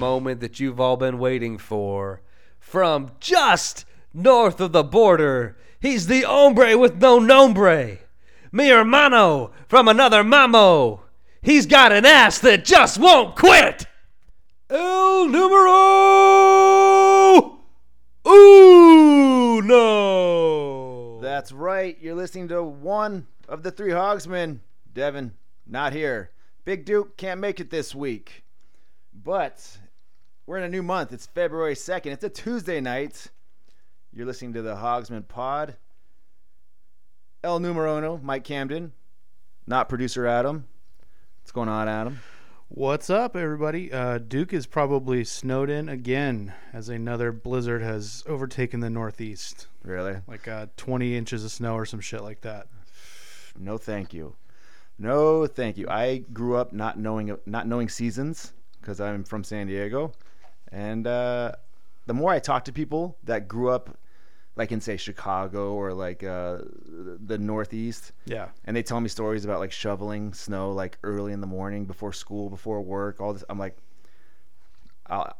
moment that you've all been waiting for. From just north of the border, he's the hombre with no nombre. Mi hermano from another mamo. He's got an ass that just won't quit. El numero uno. That's right. You're listening to one of the three Hogsmen. Devin, not here. Big Duke can't make it this week. But we're in a new month. It's February 2nd. It's a Tuesday night. You're listening to the Hogsman Pod. El Numero Uno, Mike Camden, not producer Adam. What's going on, Adam? What's up, everybody? Uh, Duke is probably snowed in again as another blizzard has overtaken the Northeast. Really? Like uh, 20 inches of snow or some shit like that. No, thank you. No, thank you. I grew up not knowing not knowing seasons because I'm from San Diego, and uh, the more I talk to people that grew up, like in say Chicago or like uh, the Northeast, Yeah. and they tell me stories about like shoveling snow like early in the morning before school, before work, all this. I'm like, I'll,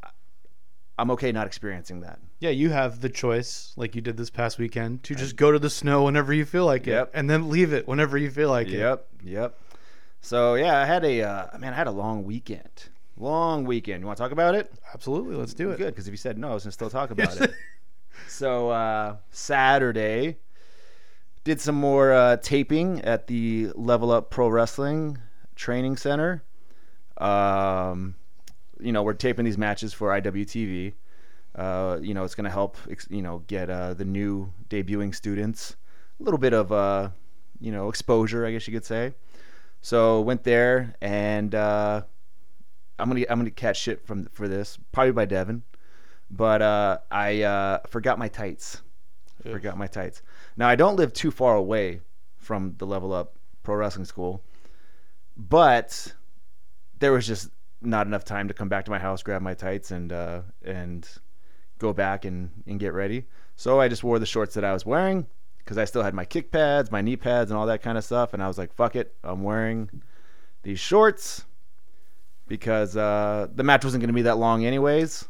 I'm okay not experiencing that. Yeah, you have the choice, like you did this past weekend, to just go to the snow whenever you feel like Yep. it, and then leave it whenever you feel like it. Yep, yep. So yeah, I had a uh, man, I had a long weekend. Long weekend. You want to talk about it? Absolutely, let's do it. Good, because if you said no, I was gonna still talk about it. So uh, Saturday, did some more uh, taping at the Level Up Pro Wrestling Training Center. Um, you know, we're taping these matches for IWTV. Uh, you know, it's gonna help. You know, get uh, the new debuting students a little bit of uh, you know exposure, I guess you could say. So went there and uh, I'm gonna I'm gonna catch shit from for this probably by Devin, but uh, I uh, forgot my tights. Forgot my tights. Now I don't live too far away from the Level Up Pro Wrestling School, but there was just not enough time to come back to my house, grab my tights, and uh, and go back and, and get ready. So I just wore the shorts that I was wearing because I still had my kick pads, my knee pads, and all that kind of stuff. And I was like, fuck it, I'm wearing these shorts because uh, the match wasn't going to be that long, anyways.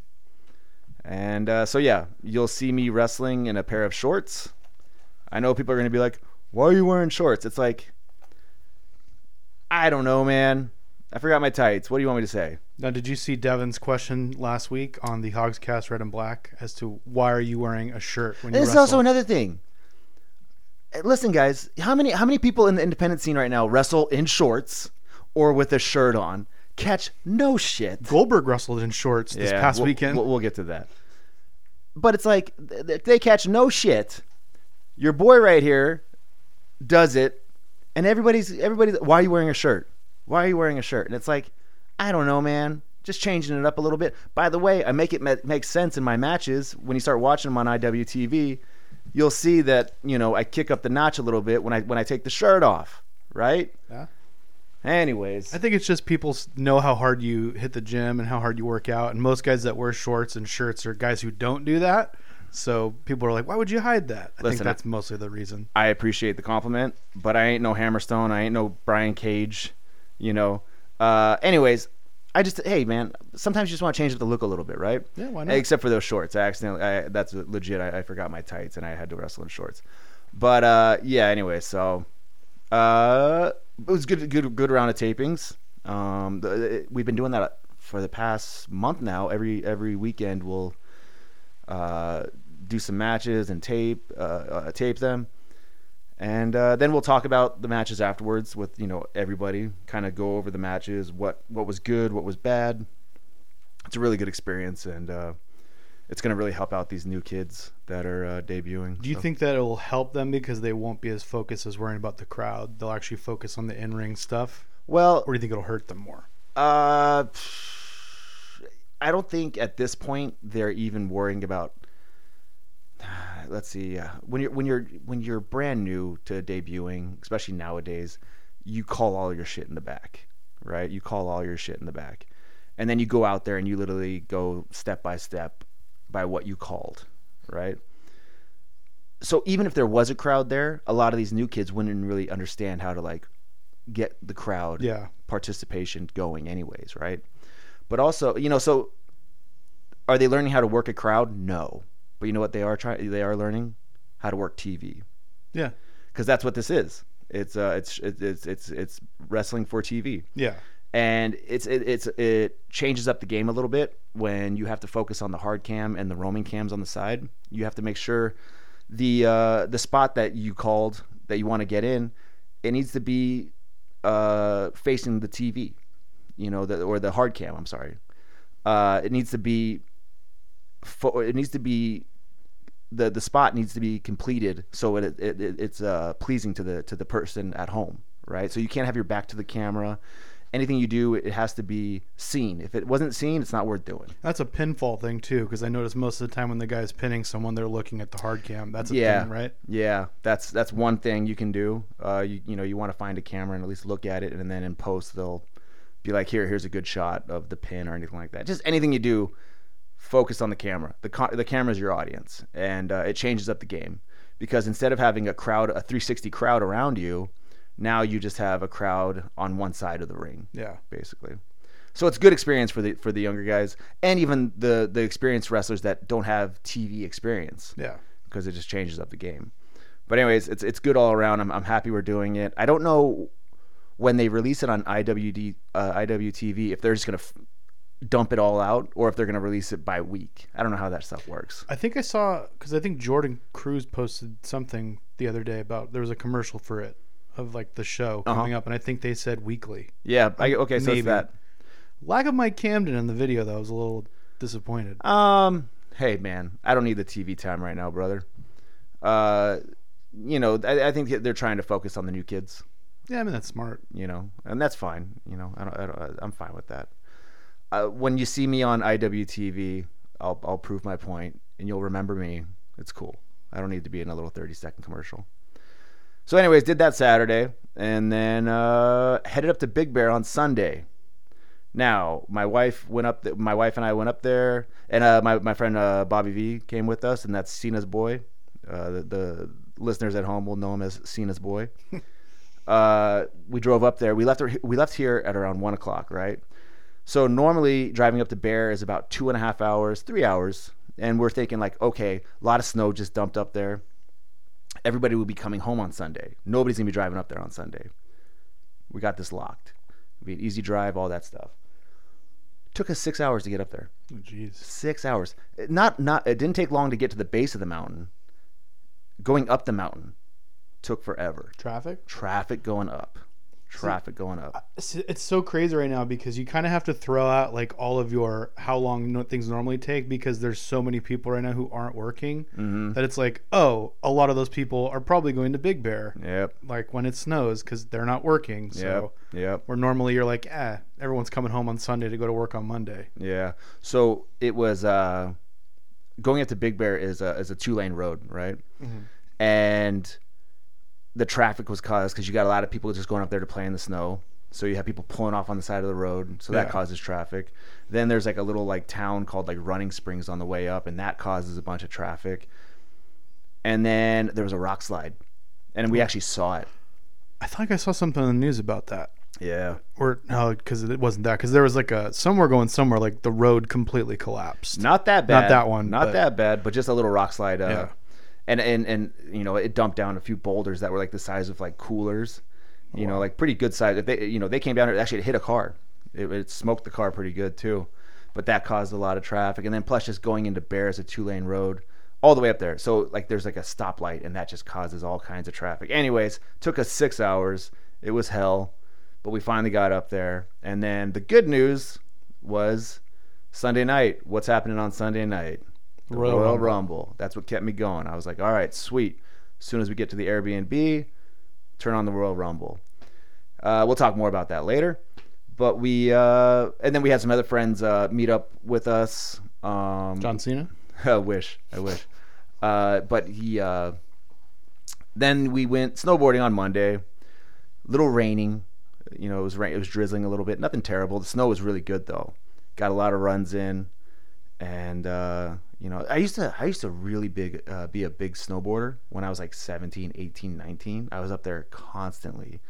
And uh, so, yeah, you'll see me wrestling in a pair of shorts. I know people are going to be like, why are you wearing shorts? It's like, I don't know, man. I forgot my tights. What do you want me to say? Now, did you see Devin's question last week on the Hogscast Red and Black as to why are you wearing a shirt when you This is wrestle? also another thing. Uh, Listen, guys, how many how many people in the independent scene right now wrestle in shorts or with a shirt on? Catch no shit. Goldberg wrestled in shorts this past we'll, weekend. We'll, we'll get to that. But it's like th- th- they catch no shit. Your boy right here does it, and everybody's everybody. Why are you wearing a shirt? Why are you wearing a shirt? And it's like, I don't know, man. Just changing it up a little bit. By the way, I make it ma- make sense in my matches when you start watching them on IWTV. You'll see that you know I kick up the notch a little bit when I when I take the shirt off, right? Yeah. Anyways, I think it's just people know how hard you hit the gym and how hard you work out, and most guys that wear shorts and shirts are guys who don't do that. So people are like, "Why would you hide that?" I Listen, think that's mostly the reason. I appreciate the compliment, but I ain't no Hammerstone. I ain't no Brian Cage, you know. Uh, anyways, I just hey man, sometimes you just want to change up the look a little bit, right? Yeah, why not? Except for those shorts. I accidentally, I, that's legit. I, I forgot my tights and I had to wrestle in shorts. But uh, yeah, anyway, so uh, it was good, good, good round of tapings. Um, the, we've been doing that for the past month now. Every every weekend we'll uh, do some matches and tape uh, uh, tape them, and uh, then we'll talk about the matches afterwards with you know everybody. Kind of go over the matches, what what was good, what was bad. It's a really good experience, and uh, it's going to really help out these new kids that are uh, debuting. Do you So- think that it will help them because they won't be as focused as worrying about the crowd? They'll actually focus on the in ring stuff, Well, or do you think it'll hurt them more? Uh, I don't think at this point they're even worrying about. Let's see. Uh, when you're when you're when you're brand new to debuting, especially nowadays, you call all your shit in the back, right? You call all your shit in the back, and then you go out there and you literally go step by step by what you called, right? So even if there was a crowd there, a lot of these new kids wouldn't really understand how to like get the crowd Yeah. participation going anyways right but also you know so Are they learning how to work a crowd? No. But you know what they are trying? They are learning how to work TV Yeah. because that's what this is. It's uh, it's it's it's it's wrestling for TV Yeah. And it's it, it's it changes up the game a little bit when you have to focus on the hard cam and the roaming cams on the side. You have to make sure the uh, the spot that you called that you want to get in, it needs to be uh, facing the TV, you know, the, or the hard cam. I'm sorry. Uh, it needs to be fo- it needs to be the the spot needs to be completed so it, it, it it's uh, pleasing to the to the person at home, right? So you can't have your back to the camera. Anything you do, it has to be seen. If it wasn't seen, it's not worth doing. That's a pinfall thing too, because I notice most of the time when the guy's pinning someone, they're looking at the hard cam. That's a Yeah. thing, right? Yeah, that's that's one thing you can do. Uh, you you know you want to find a camera and at least look at it, and then in post they'll be like, here, here's a good shot of the pin or anything like that. Just anything you do, focus on the camera. The co- the camera is your audience, and uh, it changes up the game because instead of having a crowd, a 360 crowd around you, now you just have a crowd on one side of the ring Yeah. basically. So it's good experience for the for the younger guys and even the the experienced wrestlers that don't have TV experience Yeah. because it just changes up the game. But anyways, it's it's good all around. I'm I'm happy we're doing it. I don't know when they release it on IWD uh, IWTV if they're just gonna f- dump it all out or if they're gonna release it by week. I don't know how that stuff works. I think I saw because I think Jordan Cruz posted something the other day about there was a commercial for it of like the show Uh-huh. coming up, and I think they said weekly. Yeah. I, okay. So Maybe. it's that. Lack of Mike Camden in the video though, I was a little disappointed. Um. Hey, man, I don't need the TV time right now, brother. Uh, you know, I, I think they're trying to focus on the new kids. Yeah, I mean that's smart. you know, and that's fine. You know, I don't, I don't, I'm fine with that. Uh, when you see me on IWTV, I'll, I'll prove my point, and you'll remember me. It's cool. I don't need to be in a little 30 second commercial. So, anyways, did that Saturday, and then uh, headed up to Big Bear on Sunday. Now, my wife went up. th- my wife and I went up there, and uh, my my friend uh, Bobby V came with us, and that's Cena's boy. Uh, the, the listeners at home will know him as Cena's boy uh, we drove up there. We left. We left here at around one o'clock, right? So normally driving up to Bear is about two and a half hours, three hours, and we're thinking like, okay, a lot of snow just dumped up there. Everybody will be coming home on Sunday. Nobody's gonna be driving up there on Sunday. We got this locked. It'll be an easy drive, all that stuff. Took us six hours to get up there. Oh, Jeez. Six hours. Not not. It didn't take long to get to the base of the mountain. Going up the mountain took forever Traffic. traffic going up traffic going up. It's, so crazy right now because you kind of have to throw out like all of your how long things normally take because there's so many people right now who aren't working mm-hmm. that it's like oh a lot of those people are probably going to Big Bear. Yep. Like when it snows because they're not working so yep yep. where normally you're like eh everyone's coming home on Sunday to go to work on Monday. Yeah. So it was uh going up to big bear is a is a two lane road right? Mhm. and the traffic was caused because you got a lot of people just going up there to play in the snow so you have people pulling off on the side of the road so that Yeah. causes traffic then there's like a little like town called like running springs on the way up and that causes a bunch of traffic and then there was a rock slide and we actually saw it I think I saw something in the news about that yeah or no because it wasn't that because there was like a somewhere going somewhere like the road completely collapsed Not that bad. Not that one, Not but- that bad, but just a little rock slide. Uh, Yeah. And and and you know, it dumped down a few boulders that were like the size of like coolers. You know, like pretty good size. If they, you know, they came down. It actually hit a car. It, it smoked the car pretty good too, but that caused a lot of traffic. And then plus, just going into Bear is a two lane road all the way up there. So like, there's like a stoplight, and that just causes all kinds of traffic. Anyways, took us six hours. It was hell, but we finally got up there. And then the good news was Sunday night. What's happening on Sunday night? The Royal Royal, Rumble. Rumble. That's what kept me going. I was like, all right, sweet. As soon as we get to the Airbnb, turn on the Royal Rumble. Uh, we'll talk more about that later. But we, uh, and then we had some other friends uh, meet up with us. Um, John Cena I wish. I wish. Uh, but he. Uh, then we went snowboarding on Monday. Little raining. You know, it was rain. It was drizzling a little bit. Nothing terrible. The snow was really good though. Got a lot of runs in, and uh, you know, I used to. I used to really big uh, be a big snowboarder when I was like 17, 18, 19. I was up there constantly,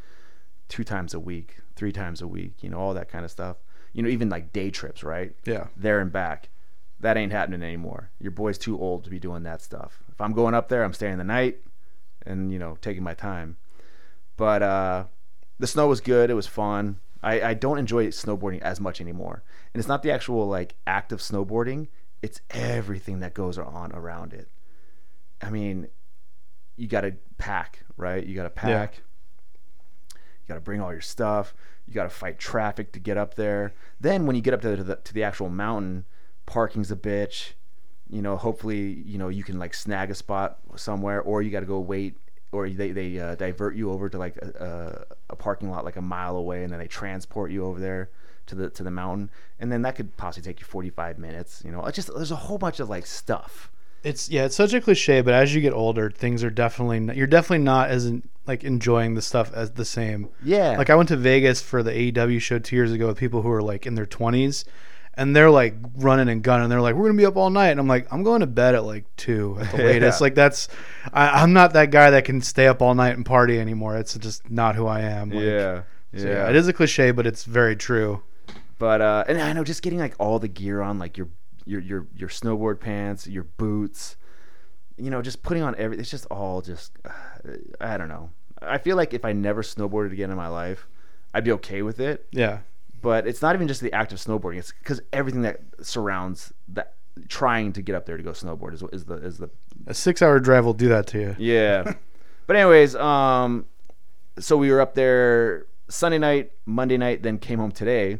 two times a week, three times a week. You know, all that kind of stuff. You know, even like day trips, right? yeah there and back. That ain't happening anymore. Your boy's too old to be doing that stuff. If I'm going up there, I'm staying the night and, you know, taking my time. But uh, the snow was good. It was fun. I, I don't enjoy snowboarding as much anymore. And it's not the actual like act of snowboarding, it's everything that goes on around it. I mean, you got to pack, right? You got to pack. You got to bring all your stuff. You got to fight traffic to get up there. Then when you get up to the to the actual mountain, parking's a bitch. You know, hopefully, you know, you can like snag a spot somewhere, or you got to go wait, or they they uh, divert you over to like a, a, parking lot like a mile away, and then they transport you over there to the to the mountain, and then that could possibly take you 45 minutes. You know, it's just there's a whole bunch of like stuff. It's yeah, it's such a cliche, but as you get older, things are definitely you're definitely not as in, like enjoying the stuff as the same. Yeah, Like I went to Vegas for the AEW show two years ago with people who are like in their twenties, and they're like running and gunning. They're like, "We're gonna be up all night," and I'm like, "I'm going to bed at like two at the Yeah. latest." Like that's, I, I'm not that guy that can stay up all night and party anymore. It's just not who I am. Like, yeah, so, yeah, it is a cliche, but it's very true. But uh, and I know just getting like all the gear on, like your your your your snowboard pants, your boots, you know, just putting on every. It's just all just. I don't know. I feel like if I never snowboarded again in my life, I'd be okay with it. Yeah, But it's not even just the act of snowboarding. It's because everything that surrounds that trying to get up there to go snowboard is is the is the a six-hour drive will do that to you. yeah. but anyways, um, so we were up there Sunday night, Monday night, then came home today,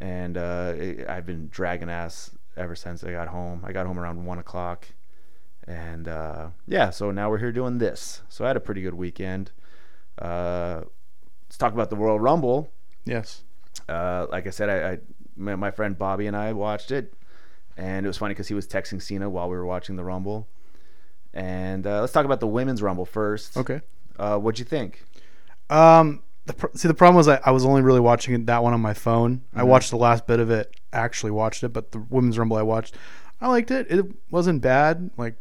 and uh, I've been dragging ass ever since I got home. I got home around one o'clock, and uh, yeah, so now we're here doing this. So I had a pretty good weekend. Uh, let's talk about the Royal Rumble. Yes. Uh, like I said, I, I my, my friend Bobby and I watched it, and it was funny because he was texting Cena while we were watching the Rumble. And uh, let's talk about the women's Rumble first. Okay. Uh, what'd you think? Um, the pr- see the problem was I, I was only really watching that one on my phone. I Mhm. watched the last bit of it, actually watched it, but the women's rumble I watched, I liked it. It wasn't bad. Like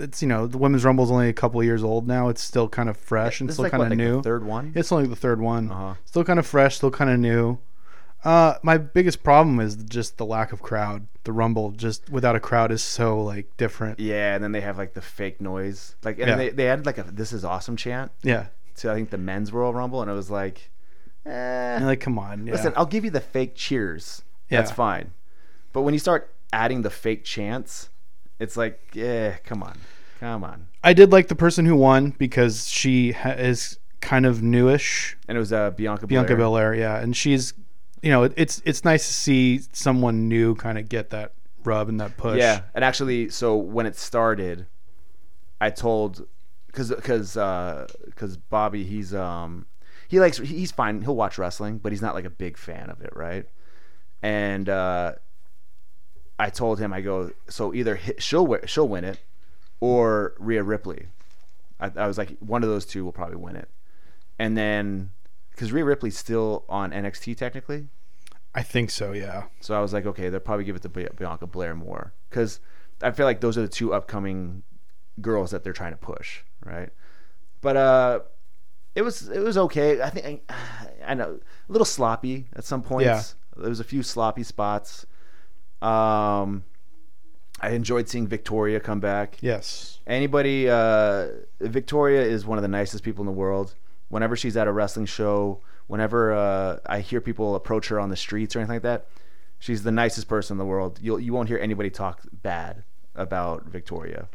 it's you know the women's rumble is only a couple years old now. It's still kind of fresh and This still like, kind of like new. third one. It's only the third one. Uh-huh. Still kind of fresh. Still kind of new. Uh, my biggest problem is just the lack of crowd. The rumble just without a crowd is so like different. Yeah, and then they have like the fake noise. Like, and Yeah. they they had like a "This is awesome" chant Yeah. to I think the men's Royal Rumble, and it was like, eh. Like, come on. Yeah. Listen, I'll give you the fake cheers. That's Yeah. fine. But when you start adding the fake chants, it's like, yeah, come on, come on. I did like the person who won because she ha- is kind of newish. And it was uh, Bianca Belair. Bianca Belair, yeah, and she's, you know, it- it's it's nice to see someone new kind of get that rub and that push. Yeah, and actually, so when it started, I told because because because Bobby he's um he likes he's fine he'll watch wrestling but he's not like a big fan of it right, and uh, I told him I go so either she'll she'll win it or Rhea Ripley, I, I was like one of those two will probably win it, and then because Rhea Ripley's still on NXT technically. I think so. Yeah, So I was like, okay, they'll probably give it to Bianca Belair more because I feel like those are the two upcoming girls that they're trying to push, right? But uh, it was it was okay. I think I know a little sloppy at some points. Yeah. There was a few sloppy spots. Um, I enjoyed seeing Victoria come back. yes, Anybody, uh, Victoria is one of the nicest people in the world. Whenever she's at a wrestling show, whenever uh, I hear people approach her on the streets or anything like that, she's the nicest person in the world. You'll you won't hear anybody talk bad about Victoria.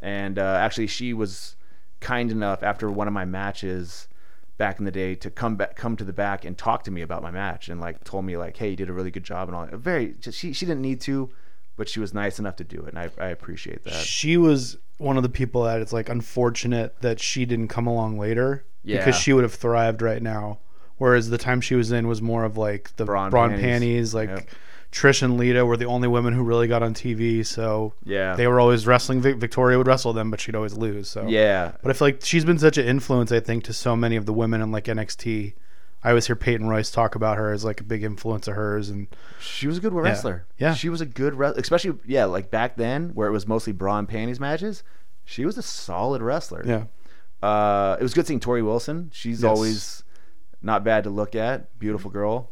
And uh, actually, she was kind enough after one of my matches back in the day to come back, come to the back and talk to me about my match and like told me like, hey, you did a really good job and all. that. Very, just, she she didn't need to, but she was nice enough to do it, and I I appreciate that. she was one of the people that it's like unfortunate that she didn't come along later Yeah. because she would have thrived right now. Whereas the time she was in was more of like the Braun brawn, panties. panties. Like Yep. Trish and Lita were the only women who really got on TV. So Yeah. they were always wrestling. Victoria would wrestle them, but she'd always lose. So Yeah. But I feel like she's been such an influence, I think, to so many of the women in like NXT. I always hear Peyton Royce talk about her as like a big influence of hers, and She was a good wrestler. Yeah. She was a good wrestler, especially yeah, like back then where it was mostly bra and panties matches. She was a solid wrestler. yeah, Uh, it was good seeing Torrie Wilson. She's Yes. always not bad to look at. Beautiful girl.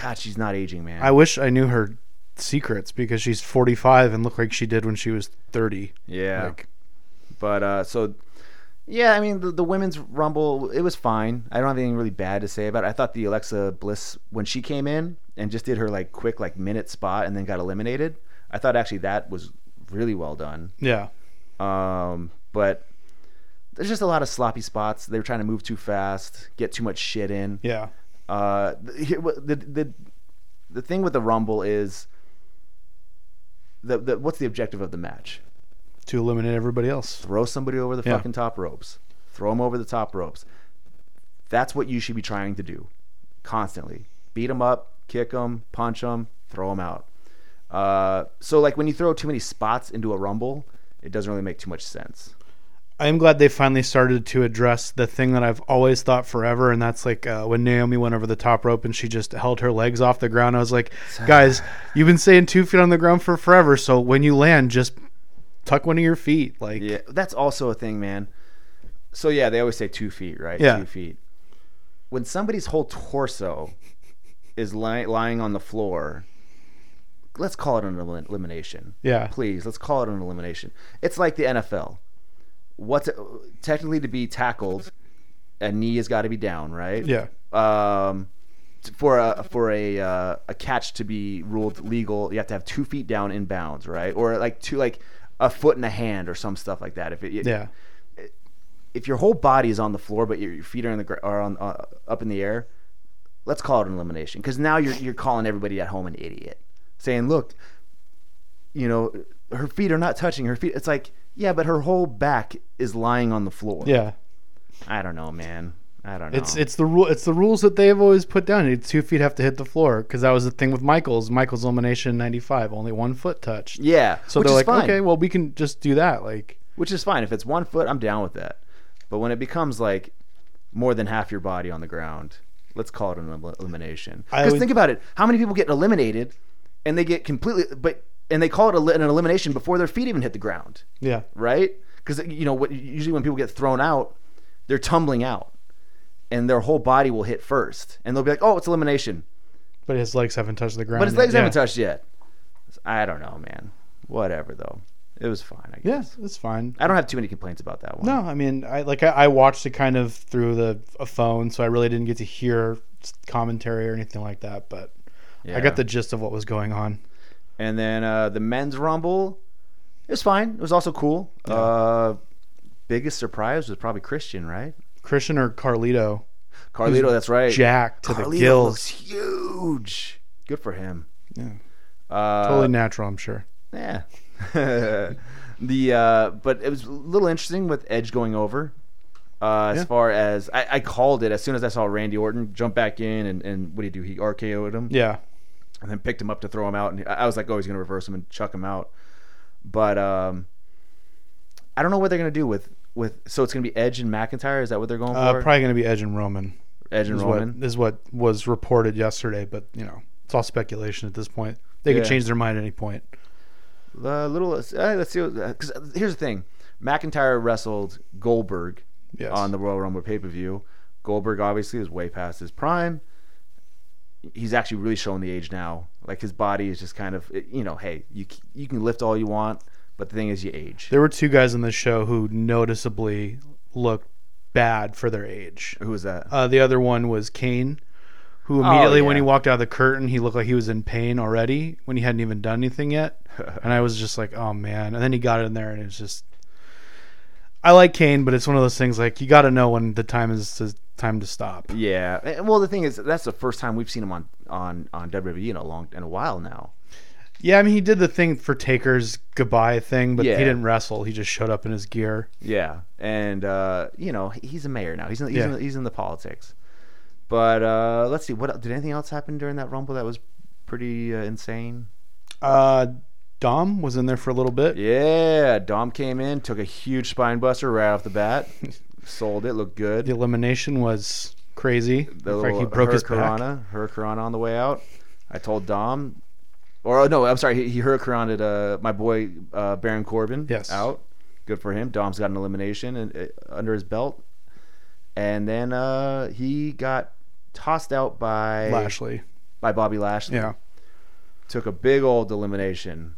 God, she's not aging, man. I wish I knew her secrets because she's 45 and looked like she did when she was 30. Yeah. Like, But uh, so, yeah, I mean, the, the women's rumble, it was fine. I don't have anything really bad to say about it. I thought the Alexa Bliss when she came in and just did her like quick like minute spot and then got eliminated. I thought actually that was really well done. yeah. Um, but there's just a lot of sloppy spots. They were trying to move too fast, get too much shit in. Yeah. Uh, the, the the the thing with the rumble is the, the what's the objective of the match? To eliminate everybody else. throw somebody over the Yeah. fucking top ropes. Throw them over the top ropes. That's what you should be trying to do constantly. Beat them up, kick them, punch them, throw them out. Uh, so like when you throw too many spots into a rumble, it doesn't really make too much sense. I am glad they finally started to address the thing that I've always thought forever, and that's like uh, when Naomi went over the top rope and she just held her legs off the ground. I was like, guys, you've been saying two feet on the ground for forever, so when you land, just tuck one of your feet. Like, Yeah, that's also a thing, man. So yeah, they always say two feet, right? Yeah. Two feet. When somebody's whole torso is li- lying on the floor, let's call it an elimination. yeah, Please, let's call it an elimination. It's like the NFL. What's technically to be tackled, a knee has got to be down, right? yeah, Um, for a for a uh, a catch to be ruled legal, you have to have two feet down in bounds, right? Or like two like a foot and a hand or some stuff like that. If it, yeah, if your whole body is on the floor but your, your feet are in the are on uh, up in the air, let's call it an elimination because now you're you're calling everybody at home an idiot, saying, "Look, you know, her feet are not touching her feet." It's like, yeah, but her whole back is lying on the floor. yeah. I don't know, man. I don't know. It's it's the rule. It's the rules that they've always put down. Two feet have to hit the floor because that was the thing with Michael's. Michael's elimination in '95, only one foot touched. yeah. So they're like, fine. okay, well, we can just do that. Like, which is fine if it's one foot. I'm down with that. But when it becomes like more than half your body on the ground, let's call it an elimination. I Because think about it: how many people get eliminated, and they get completely, but and they call it a, an elimination before their feet even hit the ground, yeah, right? Because you know what? Usually when people get thrown out, they're tumbling out, and their whole body will hit first, and they'll be like, "Oh, it's elimination," but his legs haven't touched the ground. but his legs yeah. haven't touched yet. I don't know, man. Whatever though, it was fine. I Yeah, guess. it's fine. I don't have too many complaints about that one. No, I mean, I like I, I watched it kind of through the a phone, so I really didn't get to hear commentary or anything like that. But I got the gist of what was going on. And then uh, the men's rumble, it was fine. It was also cool. Yeah. Uh, biggest surprise was probably Christian, right? Christian or Carlito, Carlito, that's right. Jack to Carlito the gills. looks huge. Good for him. Yeah. Uh, Totally natural, I'm sure. Yeah. the uh, but it was a little interesting with Edge going over. Uh, as Yeah. far as I, I called it as soon as I saw Randy Orton jump back in and, and what did he do? He RKO'd him. Yeah, and then picked him up to throw him out. And I was like, oh, he's gonna reverse him and chuck him out. But um, I don't know what they're gonna do with with. So it's gonna be Edge and McIntyre. Is that what they're going uh, for? probably going to be Edge and Roman. Edge and is Roman. What, is what was reported yesterday, but you know, it's all speculation at this point. They Yeah. could change their mind at any point. The little. Uh, let's see. Because here's the thing: McIntyre wrestled Goldberg Yes. on the Royal Rumble pay per view. Goldberg obviously is way past his prime. He's actually really showing the age now. Like his body is just kind of, you know, hey, you you can lift all you want, but the thing is, you age. There were two guys on the show who noticeably looked bad for their age. Who was that? Uh, the other one was Kane, who Oh, immediately when he walked out of the curtain, he looked like he was in pain already when he hadn't even done anything yet. and I was just like, oh man. And then he got in there and it was just. I like Kane, but it's one of those things like you got to know when the time is to, time to stop. Yeah. And- Well, the thing is, that's the first time we've seen him on on on WWE in a long in a while now. Yeah, I mean he did the thing for Taker's goodbye thing, but Yeah. he didn't wrestle. He just showed up in his gear. Yeah. And uh, you know, he's a mayor now. He's in, he's, Yeah. in, he's in the politics. But uh, let's see. What did anything else happen during that Rumble that was pretty uh, insane? Uh, Dom was in there for a little bit. Yeah. Dom came in, took a huge spine buster right off the bat, sold it, looked good. The elimination was crazy. the like he broke his back. Hurricanrana, Hurricanrana on the way out. I told Dom, or no, I'm sorry, he, he Hurricanra'd uh, my boy uh, Baron Corbin Yes. out. Good for him. Dom's got an elimination and, uh, under his belt, and then uh, he got tossed out by Lashley. by Bobby Lashley. Yeah. took a big old elimination.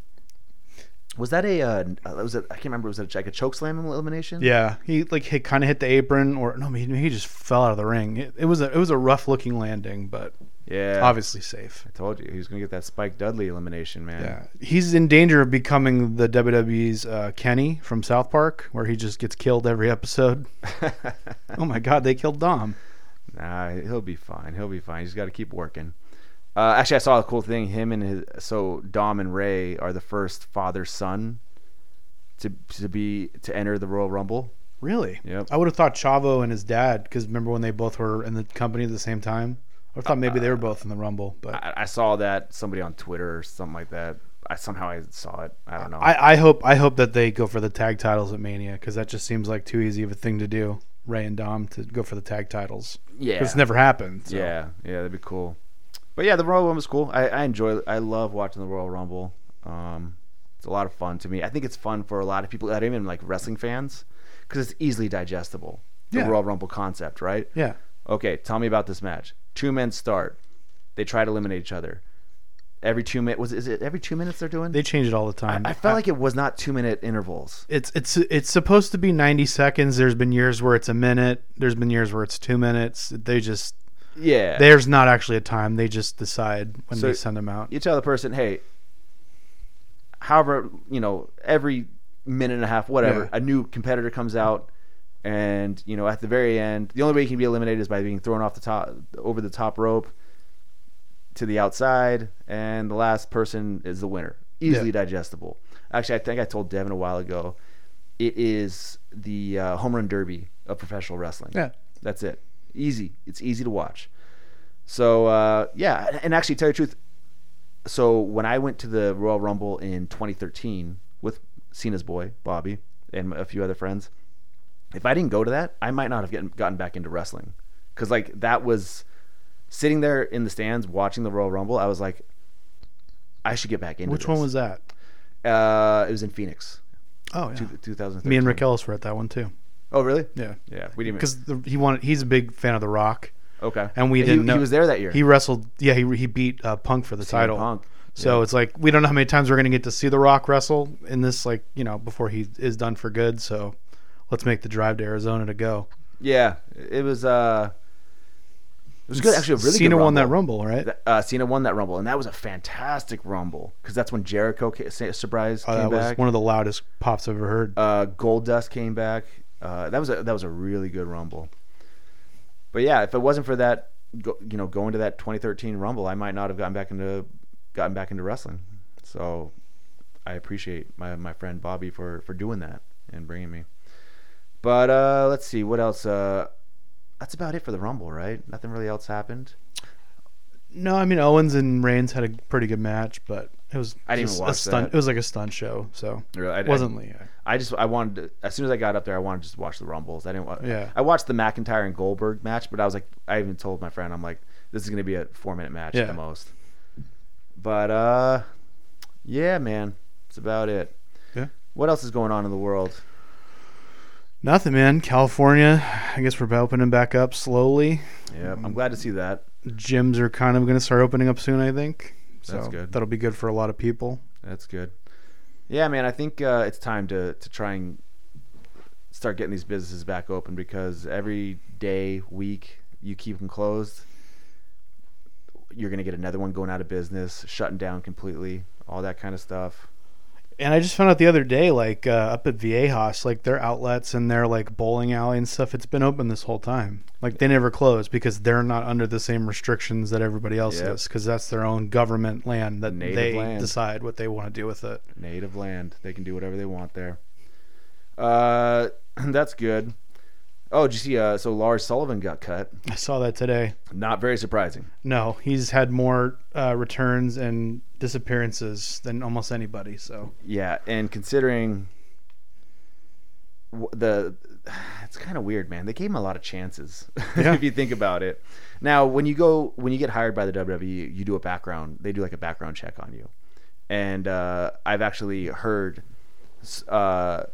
Was that a? Uh, was it? I can't remember. Was it like a choke slam elimination? Yeah, he like hit, kind of hit the apron, or no, he, he just fell out of the ring. It, it was a it was a rough looking landing, but Yeah. obviously safe. I told you he was gonna get that Spike Dudley elimination, man. Yeah, he's in danger of becoming the WWE's uh, Kenny from South Park, where he just gets killed every episode. oh my God, they killed Dom. Nah, he'll be fine. He'll be fine. He's got to keep working. Uh, actually, I saw a cool thing. Him and his so Dom and Ray are the first father son to to be to enter the Royal Rumble. Really? Yep. I would have thought Chavo and his dad, because remember when they both were in the company at the same time? I thought maybe they were both in the Rumble, but I, I saw that somebody on Twitter or something like that. I somehow I saw it. I don't know. I, I hope I hope that they go for the tag titles at Mania because that just seems like too easy of a thing to do. Ray and Dom to go for the tag titles. Yeah, It's never happened. so. Yeah, yeah, that'd be cool. But yeah, the Royal Rumble was cool. I, I enjoy. I love watching the Royal Rumble. Um, it's a lot of fun to me. I think it's fun for a lot of people that are even like wrestling fans because it's easily digestible. The Yeah. Royal Rumble concept, right? Yeah. Okay, tell me about this match. Two men start. They try to eliminate each other. Every two minutes was is it every two minutes they're doing? They change it all the time. I felt like it was not two minute intervals. it's it's it's supposed to be 90 seconds. There's been years where it's a minute. There's been years where it's 2 minutes. They just Yeah. there's not actually a time. They just decide when So- they send them out. you tell the person, hey, however, you know, every minute and a half, whatever, Yeah. a new competitor comes out, and you know, at the very end, the only way you can be eliminated is by being thrown off the top, over the top rope, to the outside, and the last person is the winner. Easily digestible. Actually, I think I told Devin a while ago, it is the uh, home run derby of professional wrestling. Yeah. That's it. Easy. It's easy to watch. So uh, yeah, and actually, tell you the truth, so when I went to the Royal Rumble in 2013 with Cena's boy Bobby and a few other friends, if I didn't go to that, I might not have gotten gotten back into wrestling, because like that was sitting there in the stands watching the Royal Rumble. I was like, I should get back into. Which this. one was that? Uh, it was in Phoenix, Oh yeah. two, 2013. Me and Rick Ellis were at that one too. Oh really? Yeah. Yeah, we didn't. Because he wanted. He's a big fan of The Rock, okay, and we didn't he, know was there that year. He wrestled. Yeah, he he beat uh, Punk for the CM title. Punk. So Yeah. it's like we don't know how many times we're gonna get to see The Rock wrestle in this, like you know, before he is done for good. So let's make the drive to Arizona to go. Yeah, it was. uh It was good. Actually, a really Cena good won that Rumble. Rumble, right? Th- Uh, Cena won that Rumble, and that was a fantastic Rumble because that's when Jericho ca- sa- surprise Oh, came that was back. one of the loudest pops I've ever heard. uh, Goldust came back. Uh, that was a that was a really good Rumble. But yeah, if it wasn't for that, go, you know, going to that 2013 Rumble, I might not have gotten back into gotten back into wrestling. So I appreciate my my friend Bobby for for doing that and bringing me. But uh, let's see what else. Uh, that's about it for the Rumble, right? Nothing really else happened. No, I mean Owens and Reigns had a pretty good match, but it was I didn't even a watch stunt. that. It was like a stunt show, so Really, I, it wasn't Lee. I just I wanted to, as soon as I got up there, I wanted to just watch the Rumbles. I didn't. wa- Yeah. I watched the McIntyre and Goldberg match, but I was like, I even told my friend, I'm like, this is gonna be a four minute match at the most. But uh, yeah, man, that's about it. Yeah. What else is going on in the world? Nothing, man. California, I guess we're opening back up slowly. Yeah, I'm glad to see that. Gyms are kind of going to start opening up soon, I think. So That's good. That'll be good for a lot of people. That's good. Yeah, man, I think uh, it's time to to try and start getting these businesses back open because every day, week, you keep them closed, you're gonna get another one going out of business, shutting down completely, all that kind of stuff. And I just found out the other day, like uh, up at Viejas, like their outlets and their like bowling alley and stuff, it's been open this whole time. Like they never close because they're not under the same restrictions that everybody else Yep. is because that's their own government land that Native they land. decide what they want to do with it. Native land, they can do whatever they want there. Uh, that's good. Oh, did you see? Uh, so Lars Sullivan got cut. I saw that today. Not very surprising. No, he's had more uh, returns and disappearances than almost anybody. So Yeah, and considering the, it's kind of weird, man. They gave him a lot of chances Yeah. if you think about it. Now, when you go when you get hired by the WWE, you do a background. They do like a background check on you, and uh, I've actually heard uh,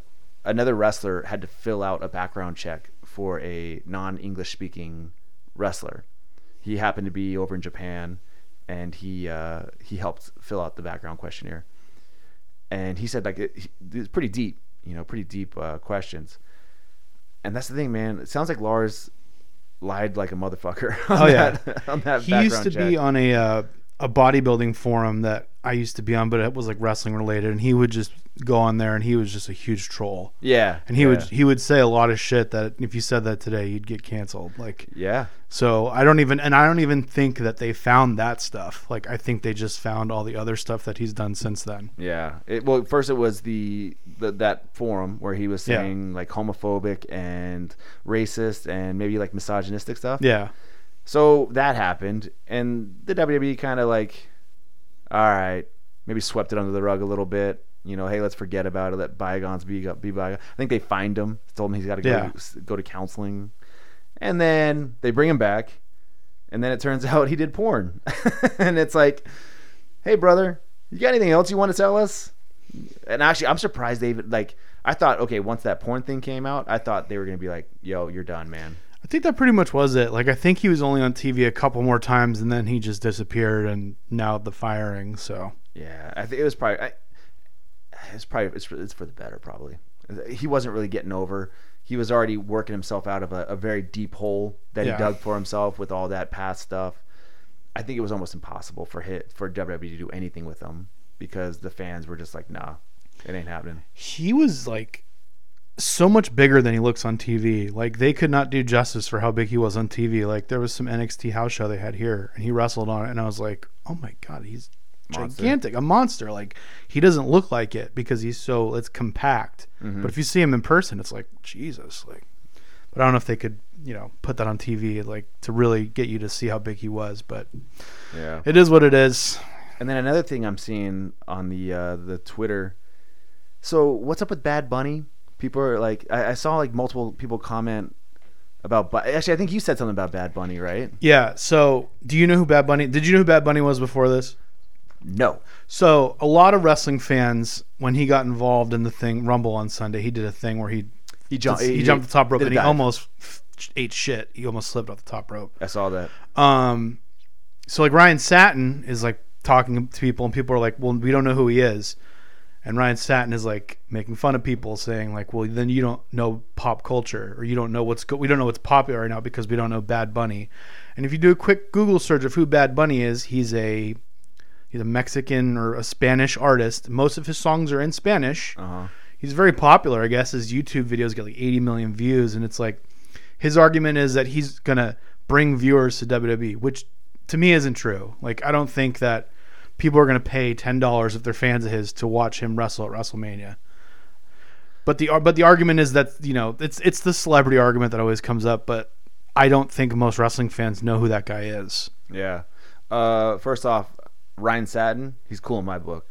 another wrestler had to fill out a background check for a non-English speaking wrestler. He happened to be over in Japan, and he uh, he helped fill out the background questionnaire. And he said like it, it's pretty deep, you know, pretty deep uh, questions. And that's the thing, man. It sounds like Lars lied like a motherfucker. On Oh, yeah. that, on that he used to background be on a uh, a bodybuilding forum that I used to be on, but it was like wrestling related, and he would just go on there, and he was just a huge troll. Yeah, And he yeah. would he would say a lot of shit that if you said that today, you'd get canceled. Like Yeah, so, I don't even and I don't even think that they found that stuff. Like I think they just found all the other stuff that he's done since then. yeah. It, well, first it was the, the that forum where he was Yeah. saying like homophobic and racist and maybe like misogynistic stuff. Yeah, So that happened, and the WWE kind of like, all right, maybe swept it under the rug a little bit. You know, hey, let's forget about it. Let bygones be be bygones. I think they fined him, told him he's got to go Yeah. to, go to counseling, and then they bring him back, and then it turns out he did porn, and it's like, hey, brother, you got anything else you want to tell us? And actually, I'm surprised they even like. I thought, okay, once that porn thing came out, I thought they were gonna be like, yo, you're done, man. I think that pretty much was it. Like I think he was only on TV a couple more times, and then he just disappeared, and now the firing. So Yeah, I think it was probably. I, it's probably it's for, it's for the better probably. He wasn't really getting over. He was already working himself out of a, a very deep hole that Yeah. he dug for himself with all that past stuff. I think it was almost impossible for hit for WWE to do anything with him because the fans were just like, nah, it ain't happening. he was like so much bigger than he looks on TV. Like they could not do justice for how big he was on TV. Like there was some NXT house show they had here, and he wrestled on it, and I was like, oh my god, he's Monster. gigantic, a monster. Like he doesn't look like it because he's so it's compact. Mm-hmm. But if you see him in person, it's like Jesus. Like, but I don't know if they could, you know, put that on TV like to really get you to see how big he was. But Yeah. it is what it is. And then another thing I'm seeing on the uh, the Twitter. So what's up with Bad Bunny? People are like, I, I saw like multiple people comment about. Bu- Actually, I think you said something about Bad Bunny, right? Yeah. So, do you know who Bad Bunny? Did you know who Bad Bunny was before this? No. So a lot of wrestling fans, when he got involved in the thing Rumble on Sunday, he did a thing where he He jumped. he, jumped the top rope and he dive. almost ate shit. He almost slipped off the top rope. I saw that. Um, so like Ryan Satin is like talking to people, and people are like, "Well, we don't know who he is," and Ryan Satin is like making fun of people, saying like, "Well, then you don't know pop culture, or you don't know what's go- we don't know what's popular right now because we don't know Bad Bunny." And if you do a quick Google search of who Bad Bunny is, he's a he's a Mexican or a Spanish artist. Most of his songs are in Spanish Uh huh. he's very popular. I guess his YouTube videos get like 80 million views, and it's like his argument is that he's gonna bring viewers to WWE, which to me isn't true. Like I don't think that people are gonna pay ten dollars if they're fans of his to watch him wrestle at WrestleMania. But the but the argument is that you know it's it's the celebrity argument that always comes up, but I don't think most wrestling fans know who that guy is. Yeah. Uh, first off, Ryan Satin. He's cool in my book.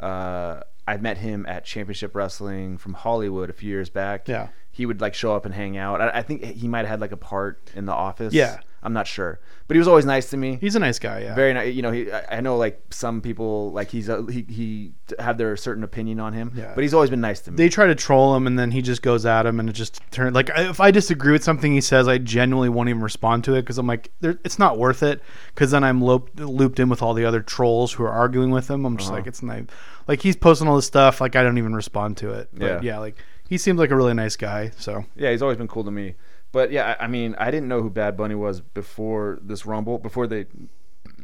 Uh, I met him at Championship Wrestling from Hollywood a few years back. Yeah. He would like show up and hang out. I, I think he might have had like a part in the office. Yeah. I'm not sure, but he was always nice to me. He's a nice guy, yeah. very nice. You know, he. I I know like some people like he's a, he he have their certain opinion on him. Yeah. But he's always been nice to me. they try to troll him and then he just goes at him and it just turns like if I disagree with something he says, I genuinely won't even respond to it because I'm like, there, it's not worth it. Because then I'm looped looped in with all the other trolls who are arguing with him. I'm just Uh-huh. like, it's not like he's posting all this stuff. Like I don't even respond to it. But Yeah. yeah, like he seems like a really nice guy. So Yeah, he's always been cool to me. But yeah, I I mean, I didn't know who Bad Bunny was before this Rumble. Before they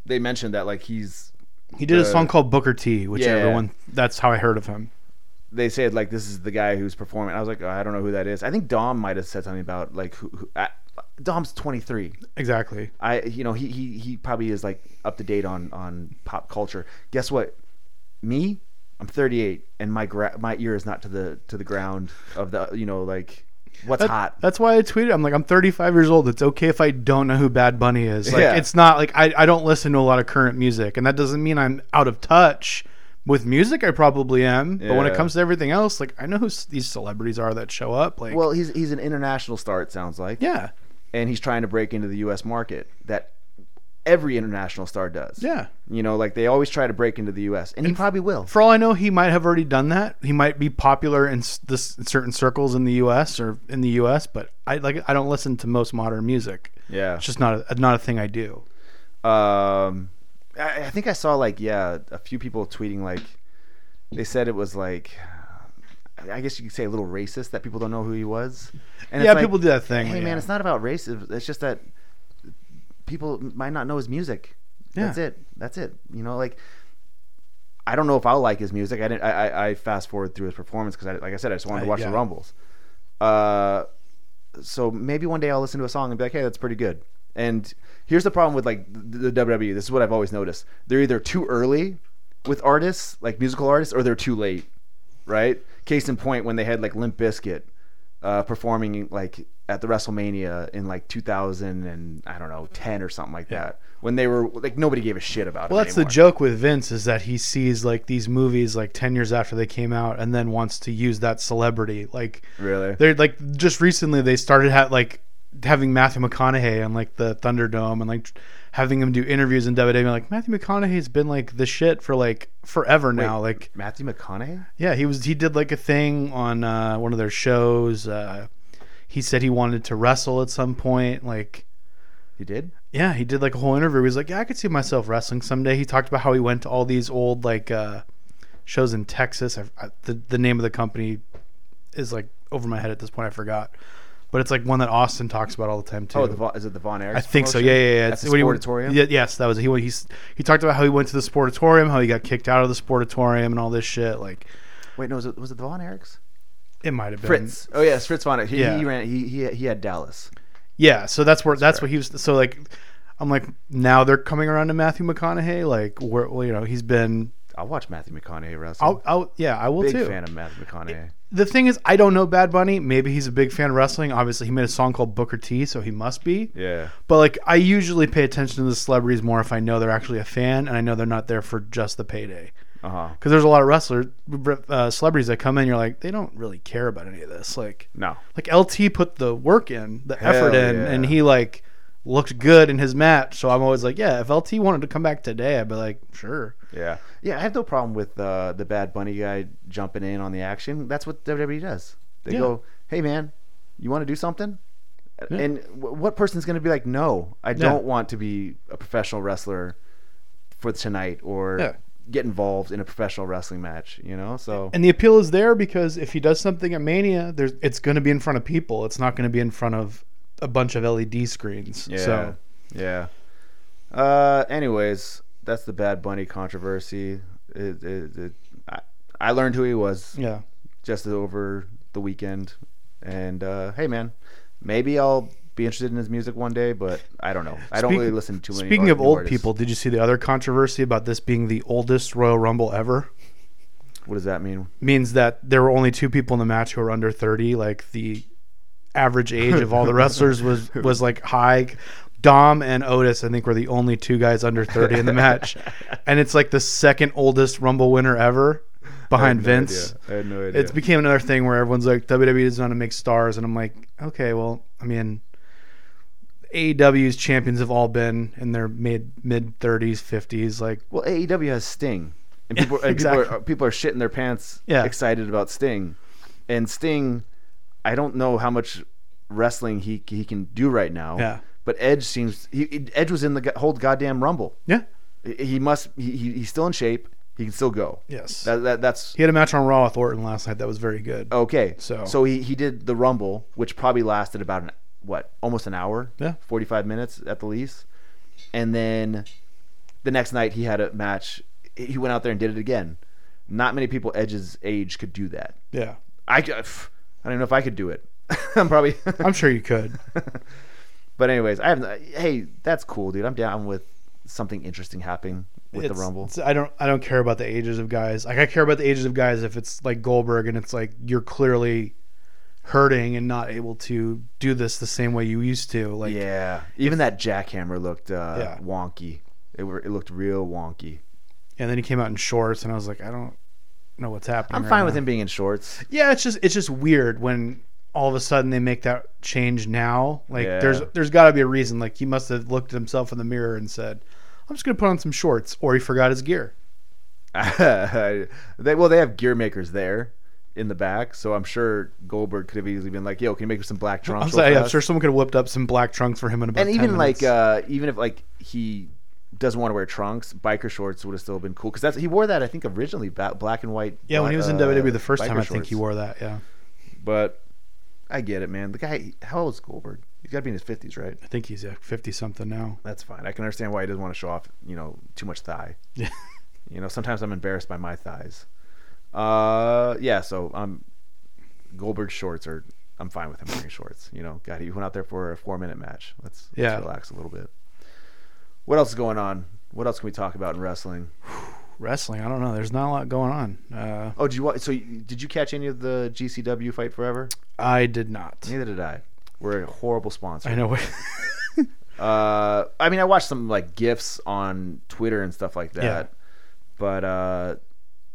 they mentioned that like he's he did a song called Booker T, which Yeah. everyone that's how I heard of him. they said like this is the guy who's performing. I was like, oh, I don't know who that is. I think Dom might have said something about like who. who I, Dom's 23. Exactly. I you know he he he probably is like up to date on on pop culture. Guess what? Me, I'm 38, and my gra- my ear is not to the to the ground of the you know like what's That- hot. That's why I tweeted. I'm like, I'm 35 years old. It's okay if I don't know who Bad Bunny is. Like, Yeah. it's not like I, I don't listen to a lot of current music, and that doesn't mean I'm out of touch with music. I probably am, but when it comes to everything else, like I know who these celebrities are that show up. Like, Well, he's he's an international star. It sounds like. yeah, and he's trying to break into the U.S. market that every international star does. yeah. You know, like they always try to break into the U.S. and he probably will. For all I know, he might have already done that. He might be popular in this in certain circles in the U.S. or in the U.S. But I like I don't listen to most modern music. Yeah. It's just not a, not a thing I do. Um, I, I think I saw like yeah a few people tweeting like they said it was like I guess you could say a little racist that people don't know who he was. And yeah, like, people do that thing. Hey yeah. man, it's not about race. It's just that people might not know his music. Yeah. That's it. That's it. You know, like I don't know if I'll like his music. I didn't. I, I, I fast forward through his performance because, I, like I said, I just wanted to watch yeah. the rumbles. Uh, so maybe one day I'll listen to a song and be like, hey, that's pretty good. And here's the problem with like the, the WWE. This is what I've always noticed. They're either too early with artists, like musical artists, or they're too late. Right? Case in point, when they had like Limp Bizkit uh, performing like at the WrestleMania in like 2000 and I don't know 10 or something like Yeah. that. When they were like nobody gave a shit about Well, it. Well, that's the joke with Vince is that he sees like these movies like ten years after they came out, and then wants to use that celebrity. Like Really? they're like just recently they started ha- like having Matthew McConaughey on like the Thunderdome and like having him do interviews in WWE. Like Matthew McConaughey's been like the shit for like forever now. Like Matthew McConaughey? yeah, he was he did like a thing on uh, one of their shows. Uh, he said he wanted to wrestle at some point. Like He did? yeah, he did like a whole interview. He was like, "Yeah, I could see myself wrestling someday." He talked about how he went to all these old like uh, shows in Texas. I, I, the the name of the company is like over my head at this point. I forgot, but it's like one that Austin talks about all the time oh, too. Oh, the is it the Von Erichs? I think so. Yeah, yeah, yeah. At It's the he- Sportatorium? Yeah, yes, that was he. He's he talked about how he went to the Sportatorium, how he got kicked out of the Sportatorium, and all this shit. Like Wait, no, was it, was it the Von Erichs? it might have been Fritz. Oh, yes, Fritz Von Erich. He, Yeah. he ran, he, he, he had Dallas. Yeah, so that's where that's, fair. what he was. So like, I'm like, now they're coming around to Matthew McConaughey. Like, where well, you know he's been. I'll watch Matthew McConaughey wrestle. I'll, I'll yeah, I will Big too. fan of Matthew McConaughey. The thing is, I don't know Bad Bunny. Maybe he's a big fan of wrestling. Obviously, he made a song called Booker T, so he must be. Yeah. But like, I usually pay attention to the celebrities more if I know they're actually a fan and I know they're not there for just the payday. Uh huh. Because there's a lot of wrestlers, uh, celebrities that come in. You're like, they don't really care about any of this. Like, No. like LT put the work in, the Hell effort in, yeah. and he like looked good in his match. So I'm always like, yeah, if LT wanted to come back today, I'd be like, sure. Yeah. Yeah, I have no problem with uh, the Bad Bunny guy jumping in on the action. That's what WWE does. They Yeah. go, hey, man, you want to do something? Yeah. And w- what person's going to be like, no, I don't want to be a professional wrestler for tonight or get involved in a professional wrestling match, you know? So, And the appeal is there because if he does something at Mania, there's it's going to be in front of people. It's not going to be in front of a bunch of LED screens. yeah. So Yeah. Uh, anyways, that's the Bad Bunny controversy. It, it, it, I, I learned who he was. yeah, just over the weekend. And uh, hey, man, maybe I'll be interested in his music one day, but I don't know. I don't really listen to too many. Speaking of old artists. people, did you see the other controversy about this being the oldest Royal Rumble ever? what does that mean? Means that there were only two people in the match who were under 30. Like the average age of all the wrestlers was was like high. Dom and Otis, I think, were the only two guys under 30 in the match. And it's like the second oldest Rumble winner ever behind I no Vince. idea. I had no idea. It's became another thing where everyone's like WWE is going to make stars, and I'm like, okay, well, I mean, AEW's champions have all been in their mid mid 30s, 50s, like well, AEW has Sting, and people, and Exactly. people, are, people are shitting their pants, Yeah. excited about Sting, and Sting. I don't know how much wrestling he he can do right now. Yeah. But Edge seems he Edge was in the whole goddamn Rumble. yeah, He- must. He, he- he's still in shape. He can still go. yes. That, that that's he had a match on Raw with Orton last night that was very good. Okay. So- so he, he did the Rumble, which probably lasted about an what, almost an hour? Yeah. 45 minutes at the least. And then the next night he had a match. He went out there and did it again. Not many people Edge's age could do that. Yeah, I, I don't know if I could do it. I'm probably. I'm sure you could. but anyways, I have. Hey, that's cool, dude. I'm down with something interesting happening with It's- the Rumble. I don't I don't care about the ages of guys. Like I care about the ages of guys if it's like Goldberg and it's like you're clearly hurting and not able to do this the same way you used to. Like yeah. Even that jackhammer looked uh, Yeah. wonky. It, were, it looked real wonky. and then he came out in shorts and I was like, I don't know what's happening. I'm right fine with now. him being in shorts. Yeah, it's just it's just weird when all of a sudden they make that change now. Like Yeah. there's there's got to be a reason. Like he must have looked at himself in the mirror and said, "I'm just gonna put on some shorts," or he forgot his gear. they well, they have gear makers there in the back, so I'm sure Goldberg could have easily been like, "Yo, can you make some black I'm, trunks?" real sorry, I'm sure someone could have whipped up some black trunks for him in about. and 10 even like, uh, even if like he doesn't want to wear trunks, biker shorts would have still been cool because that's he wore that I think originally black and white. Yeah, when he was in uh, WWE the first time, I think he wore that. Yeah, But I get it, man. The guy, how old is Goldberg? He's got to be in his fifties, right? I think he's like fifty something now. That's fine. I can understand why he doesn't want to show off, you know, too much thigh. Yeah. You know, sometimes I'm embarrassed by my thighs. Uh, yeah. So um, Goldberg shorts are. I'm fine with him wearing shorts. You know, God, he went out there for a four minute match. Let's, Yeah. let's relax a little bit. What else is going on? What else can we talk about in wrestling? Wrestling, I don't know. There's not a lot going on. Uh, Oh, did you wa- so you- did you catch any of the GCW Fight Forever? I did not. Neither did I. We're a horrible sponsor. I know. Uh, I mean, I watched some like gifs on Twitter and stuff like that, Yeah. but uh,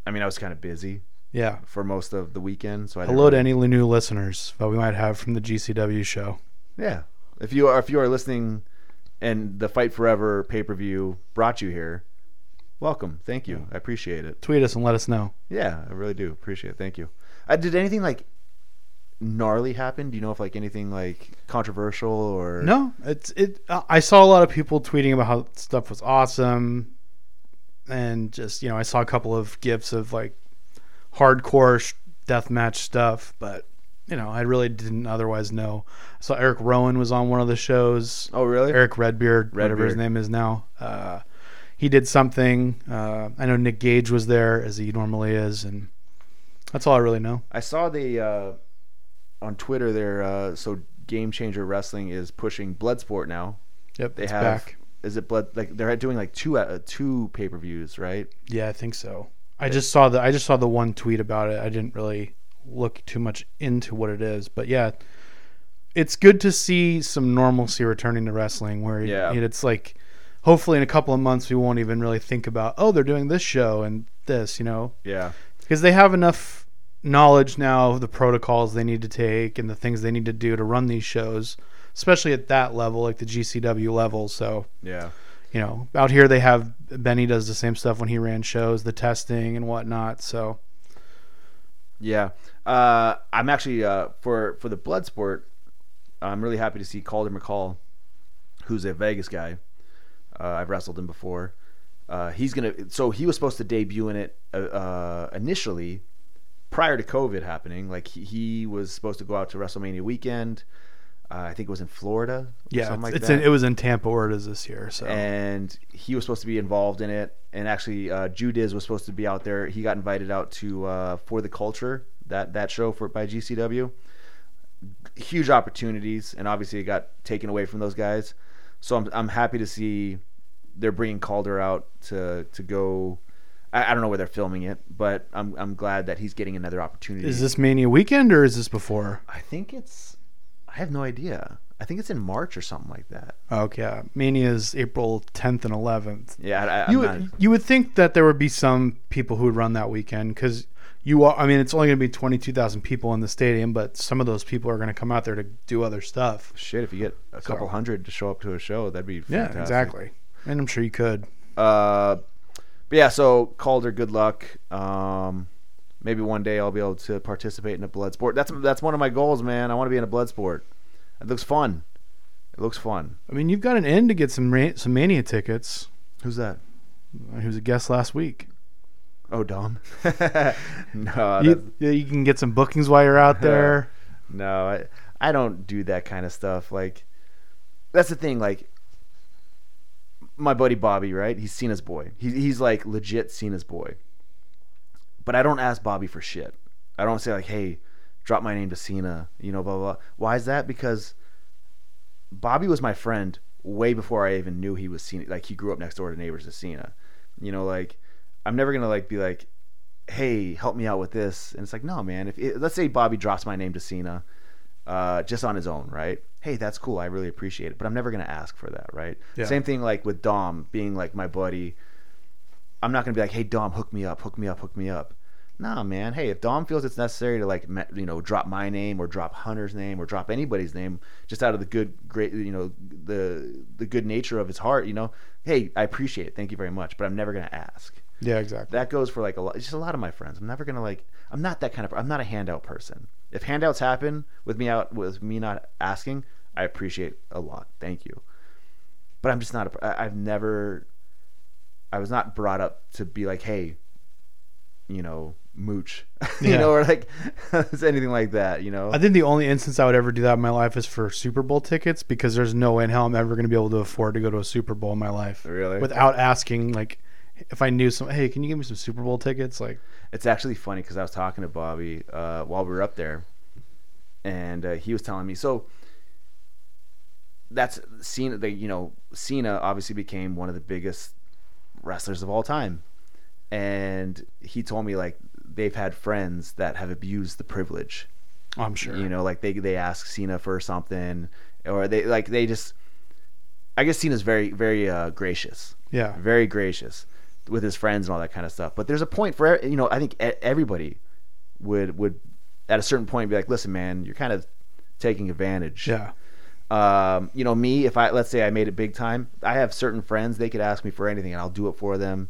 I mean, I was kind of busy yeah. for most of the weekend, so I Hello to any new listeners that we might have from the GCW show. Yeah, if you are if you are listening, and the Fight Forever pay per view brought you here, welcome. Thank you. I appreciate it. Tweet us and let us know. Yeah, I really do appreciate it. Thank you. Uh, did anything like gnarly happen? Do you know if like anything like controversial or No, it's it. uh, I saw a lot of people tweeting about how stuff was awesome, and just you know, I saw a couple of gifs of like hardcore sh- deathmatch stuff, but you know, I really didn't otherwise know. I saw Eric Rowan was on one of the shows. Oh, really? Eric Redbeard, whatever his name is now. Uh, he did something. Uh, I know Nick Gage was there as he normally is, and that's all I really know. I saw the uh, on Twitter there. Uh, so Game Changer Wrestling is pushing Bloodsport now. Yep, They have. back. Is it blood? Like they're doing like two uh, two pay per views, right? Yeah, I think so. I just saw the I just saw the one tweet about it. I didn't really look too much into what it is, but yeah, it's good to see some normalcy returning to wrestling. Where Yeah. it's like, hopefully in a couple of months we won't even really think about oh they're doing this show and this, you know, Yeah. because they have enough knowledge now of the protocols they need to take and the things they need to do to run these shows, especially at that level, like the GCW level. So Yeah. you know, out here they have Benny does the same stuff when he ran shows, the testing and whatnot. So Yeah. Uh, I'm actually uh, for for the Bloodsport. I'm really happy to see Calder McCall, who's a Vegas guy. Uh, I've wrestled him before. Uh, he's gonna. So he was supposed to debut in it uh, uh, initially, prior to COVID happening. Like he, he was supposed to go out to WrestleMania weekend. Uh, I think it was in Florida. yeah, something like it's in, it was in Tampa where it is this year. So and he was supposed to be involved in it. And actually, uh, Judiz was supposed to be out there. He got invited out to uh, for the culture that that show for by GCW. Huge opportunities, and obviously it got taken away from those guys. So I'm I'm happy to see they're bringing Calder out to to go. I, I don't know where they're filming it, but I'm I'm glad that he's getting another opportunity. is this Mania weekend or is this before? I think it's. I have no idea. I think it's in March or something like that. Okay. Uh, Mania is April 10th and 11th. Yeah, I, You not. you would think that there would be some people who would run that weekend because you are. I mean, it's only going to be 22,000 people in the stadium, but some of those people are going to come out there to do other stuff. Shit, if you get a So- couple hundred to show up to a show, that'd be Yeah, exactly. And I'm sure you could. Uh, but yeah, so Calder, good luck. Um, maybe one day I'll be able to participate in a blood sport. That's that's one of my goals, man. I want to be in a blood sport. It looks fun. It looks fun. I mean, you've got an in to get some some Mania tickets. Who's that? He was a guest last week. Oh, Dom. no, you, you can get some bookings while you're out there. no, I I don't do that kind of stuff. Like, that's the thing. Like, my buddy Bobby, right? He's Cena's boy. He's he's like legit Cena's boy. But I don't ask Bobby for shit. I don't say like, "Hey, drop my name to Cena," you know, blah blah. blah. Why is that? Because Bobby was my friend way before I even knew he was Cena. Like, he grew up next door to neighbors to Cena. You know, like I'm never gonna like be like, "Hey, help me out with this," and it's like, no, man. If it, let's say Bobby drops my name to Cena, uh, just on his own, right? Hey, that's cool. I really appreciate it, but I'm never gonna ask for that, right? Yeah. Same thing like with Dom being like my buddy. I'm not gonna be like, hey Dom, hook me up, hook me up, hook me up. Nah, man. Hey, if Dom feels it's necessary to like, you know, drop my name or drop Hunter's name or drop anybody's name, just out of the good, great, you know, the the good nature of his heart, you know, hey, I appreciate it. Thank you very much, but I'm never gonna ask Yeah, exactly. that goes for like a lot just a lot of my friends i'm never gonna like i'm not that kind of i'm not a handout person if handouts happen with me out with me not asking i appreciate a lot thank you but i'm just not a, i've never I was not brought up to be like, hey, you know, mooch, you Yeah. know, or like anything like that, you know. I think the only instance I would ever do that in my life is for Super Bowl tickets because there's no way in hell I'm ever going to be able to afford to go to a Super Bowl in my life Really? without asking. Like, if I knew some, hey, can you give me some Super Bowl tickets? Like, It's actually funny because I was talking to Bobby uh, while we were up there, and uh, he was telling me so. That's Cena. The, you know, Cena obviously became one of the biggest wrestlers of all time, and he told me like they've had friends that have abused the privilege. I'm sure. You know, like they they ask Cena for something, or they like they just. I guess Cena's very very uh, gracious yeah. very gracious with his friends and all that kind of stuff. But there's a point for you know I think everybody would would at a certain point be like, listen, man, you're kind of taking advantage. Yeah. Um, you know me, if I let's say I made it big time, I have certain friends they could ask me for anything and I'll do it for them,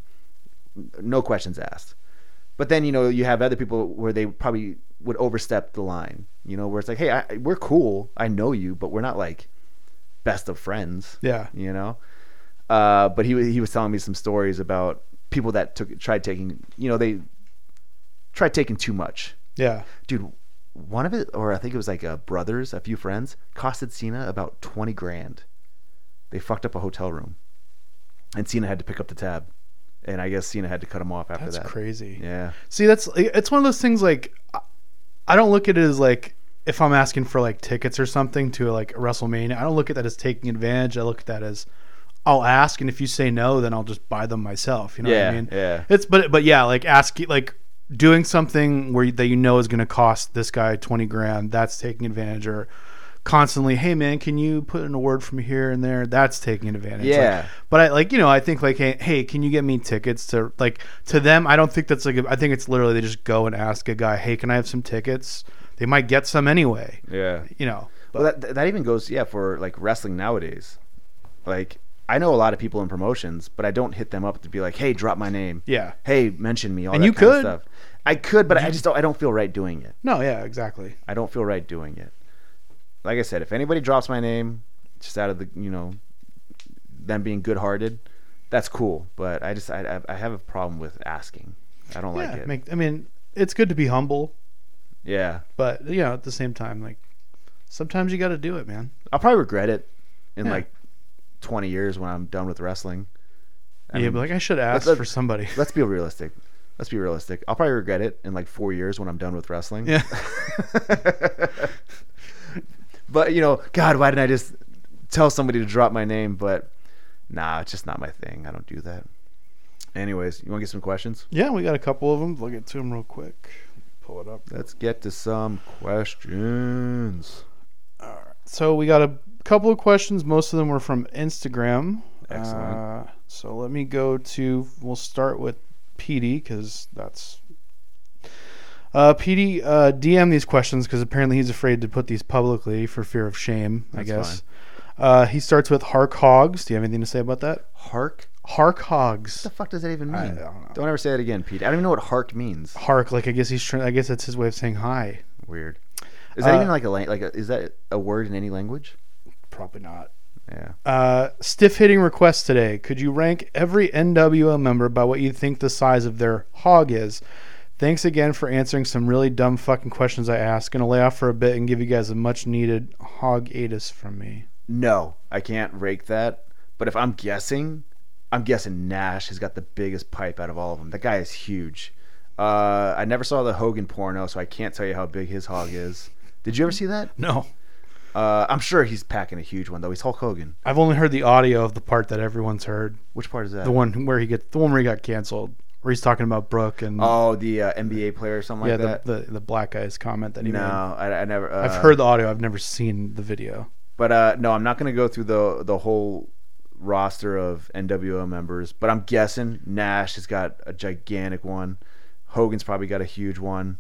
no questions asked. But then you know you have other people where they probably would overstep the line. You know where it's like, hey, I, we're cool, I know you, but we're not like best of friends Yeah. you know. Uh, but he he was telling me some stories about people that took tried taking, you know, they tried taking too much. Yeah. Dude, one of it, or I think it was like uh, brothers, a few friends, costed Cena about twenty grand. They fucked up a hotel room, and Cena had to pick up the tab, and I guess Cena had to cut him off after That's that. crazy. Yeah, See, that's it's one of those things. Like, I- I don't look at it as like if I'm asking for like tickets or something to like WrestleMania. I don't look at that as taking advantage. I look at that as I'll ask, and if you say no, then I'll just buy them myself. You know yeah, what I mean? yeah. It's but but yeah, like asking like doing something where that you know is going to cost this guy twenty grand. That's taking advantage. Or constantly, hey man, can you put in a word from here and there? That's taking advantage. Like, Yeah. but I like you know I think like hey hey can you get me tickets to like to them I don't think that's like a, I think it's literally they just go and ask a guy hey can I have some tickets they might get some anyway Yeah. you know Well, that that even goes yeah for like wrestling nowadays. Like I know a lot of people in promotions, but I don't hit them up to be like, "Hey, drop my name." yeah Hey, mention me. All And that you kind of could. stuff. I could, but I just don't. I don't feel right doing it. no yeah exactly I don't feel right doing it. Like I said, if anybody drops my name, just out of the you know, them being good-hearted, that's cool. But I just I I have a problem with asking. I don't like it. make, I mean it's good to be humble yeah, but you know at the same time like sometimes you got to do it man I'll probably regret it in Yeah. like twenty years when I'm done with wrestling. I yeah mean, but like I should ask let- for somebody let's be realistic. Let's be realistic. I'll probably regret it in like four years when I'm done with wrestling. yeah but you know, God, why didn't I just tell somebody to drop my name? But nah, it's just not my thing. I don't do that. Anyways, you want to get some questions? yeah we got a couple of them we'll get to them real quick pull it up Let's get to some questions. All right. So we got a couple of questions. Most of them were from Instagram. Excellent. Uh, so let me go to. We'll start with PD because that's. Uh, PD uh, DM these questions because apparently he's afraid to put these publicly for fear of shame. I That's guess. Uh, he starts with Hark Hogs. Do you have anything to say about that? Hark? Hark hogs. What Hogs. the fuck does that even mean? I don't know. ever say that again, Pete. I don't even know what hark means. Hark, like I guess he's trying. I guess that's his way of saying hi. Weird. Is that Uh, even like a lang- like a, is that a word in any language? Probably not. Yeah. Uh, stiff hitting requests today. Could you rank every NWO member by what you think the size of their hog is? Thanks again for answering some really dumb fucking questions I asked. Gonna lay off for a bit and give you guys a much needed hog atus from me. No, I can't rake that. But if I'm guessing, I'm guessing Nash has got the biggest pipe out of all of them. That guy is huge. Uh, I never saw the Hogan porno, so I can't tell you how big his hog is. Did you ever see that? No, Uh, I'm sure he's packing a huge one though. He's Hulk Hogan. I've only heard the audio of the part that everyone's heard. Which part is that? The one where he gets the one where he got canceled, where he's talking about Brooke and Oh, the uh, NBA player or something yeah, like the, that. the the black guy's comment that he no, made. I, I never. Uh, I've heard the audio. I've never seen the video. But uh, no, I'm not going to go through the the whole roster of NWO members. But I'm guessing Nash has got a gigantic one. Hogan's probably got a huge one.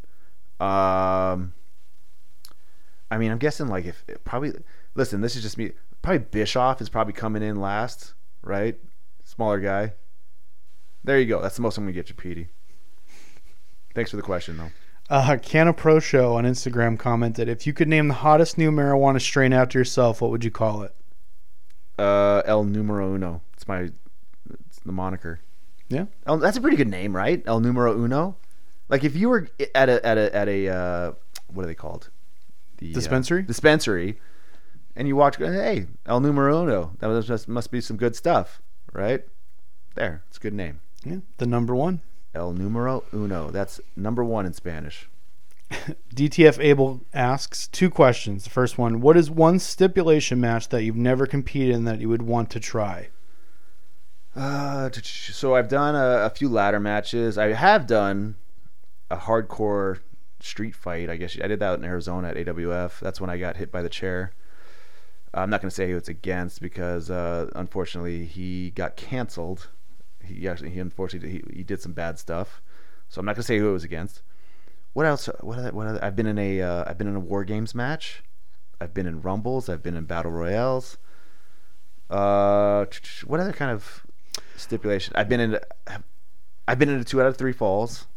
Um, I mean, I'm guessing like if probably listen, this is just me. Probably Bischoff is probably coming in last, right? Smaller guy. There you go. That's the most I'm gonna get you, Petey. Thanks for the question, though. Uh, Canna Pro Show on Instagram commented, "If you could name the hottest new marijuana strain after yourself, what would you call it?" Uh, El Numero Uno. It's my, it's the moniker. Yeah. El, that's a pretty good name, right? El Numero Uno. Like if you were at a at a at a uh, what are they called? The uh, Dispensary? dispensary, and you walked. Hey, El Numero Uno. That was must be some good stuff, right? There, it's a good name. Yeah. The number one. El Numero Uno. That's number one in Spanish. DTF Abel asks two questions. The first one: What is one stipulation match that you've never competed in that you would want to try? Uh, so I've done a, a few ladder matches. I have done a hardcore street fight. I guess I did that in Arizona at AWF. That's when I got hit by the chair. I'm not going to say who it's against because uh, unfortunately he got canceled. He actually he unfortunately he, he did some bad stuff. So I'm not going to say who it was against. What else? What what I've been in a uh, I've been in a war games match. I've been in rumbles. I've been in battle royales. Uh, what other kind of stipulation? I've been in. I've been in a two out of three falls.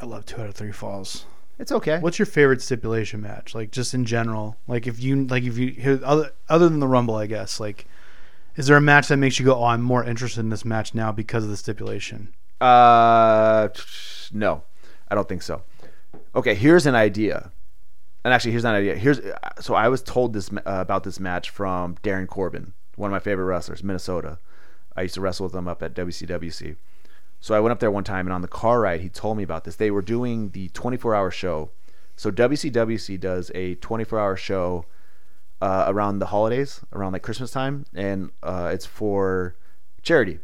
I love two out of three falls. It's okay. What's your favorite stipulation match? Like just in general. Like if you like if you here other other than the Rumble, I guess. Like, is there a match that makes you go, "Oh, I'm more interested in this match now because of the stipulation"? Uh, t- no, I don't think so. Okay, here's an idea. And actually, here's not an idea. Here's so I was told this uh, about this match from Darin Corbin, one of my favorite wrestlers, Minnesota. I used to wrestle with him up at WCWC. So I went up there one time, and on the car ride, he told me about this. They were doing the 24-hour show. So WCWC does a 24-hour show uh, around the holidays, around like Christmas time, and uh, it's for charity.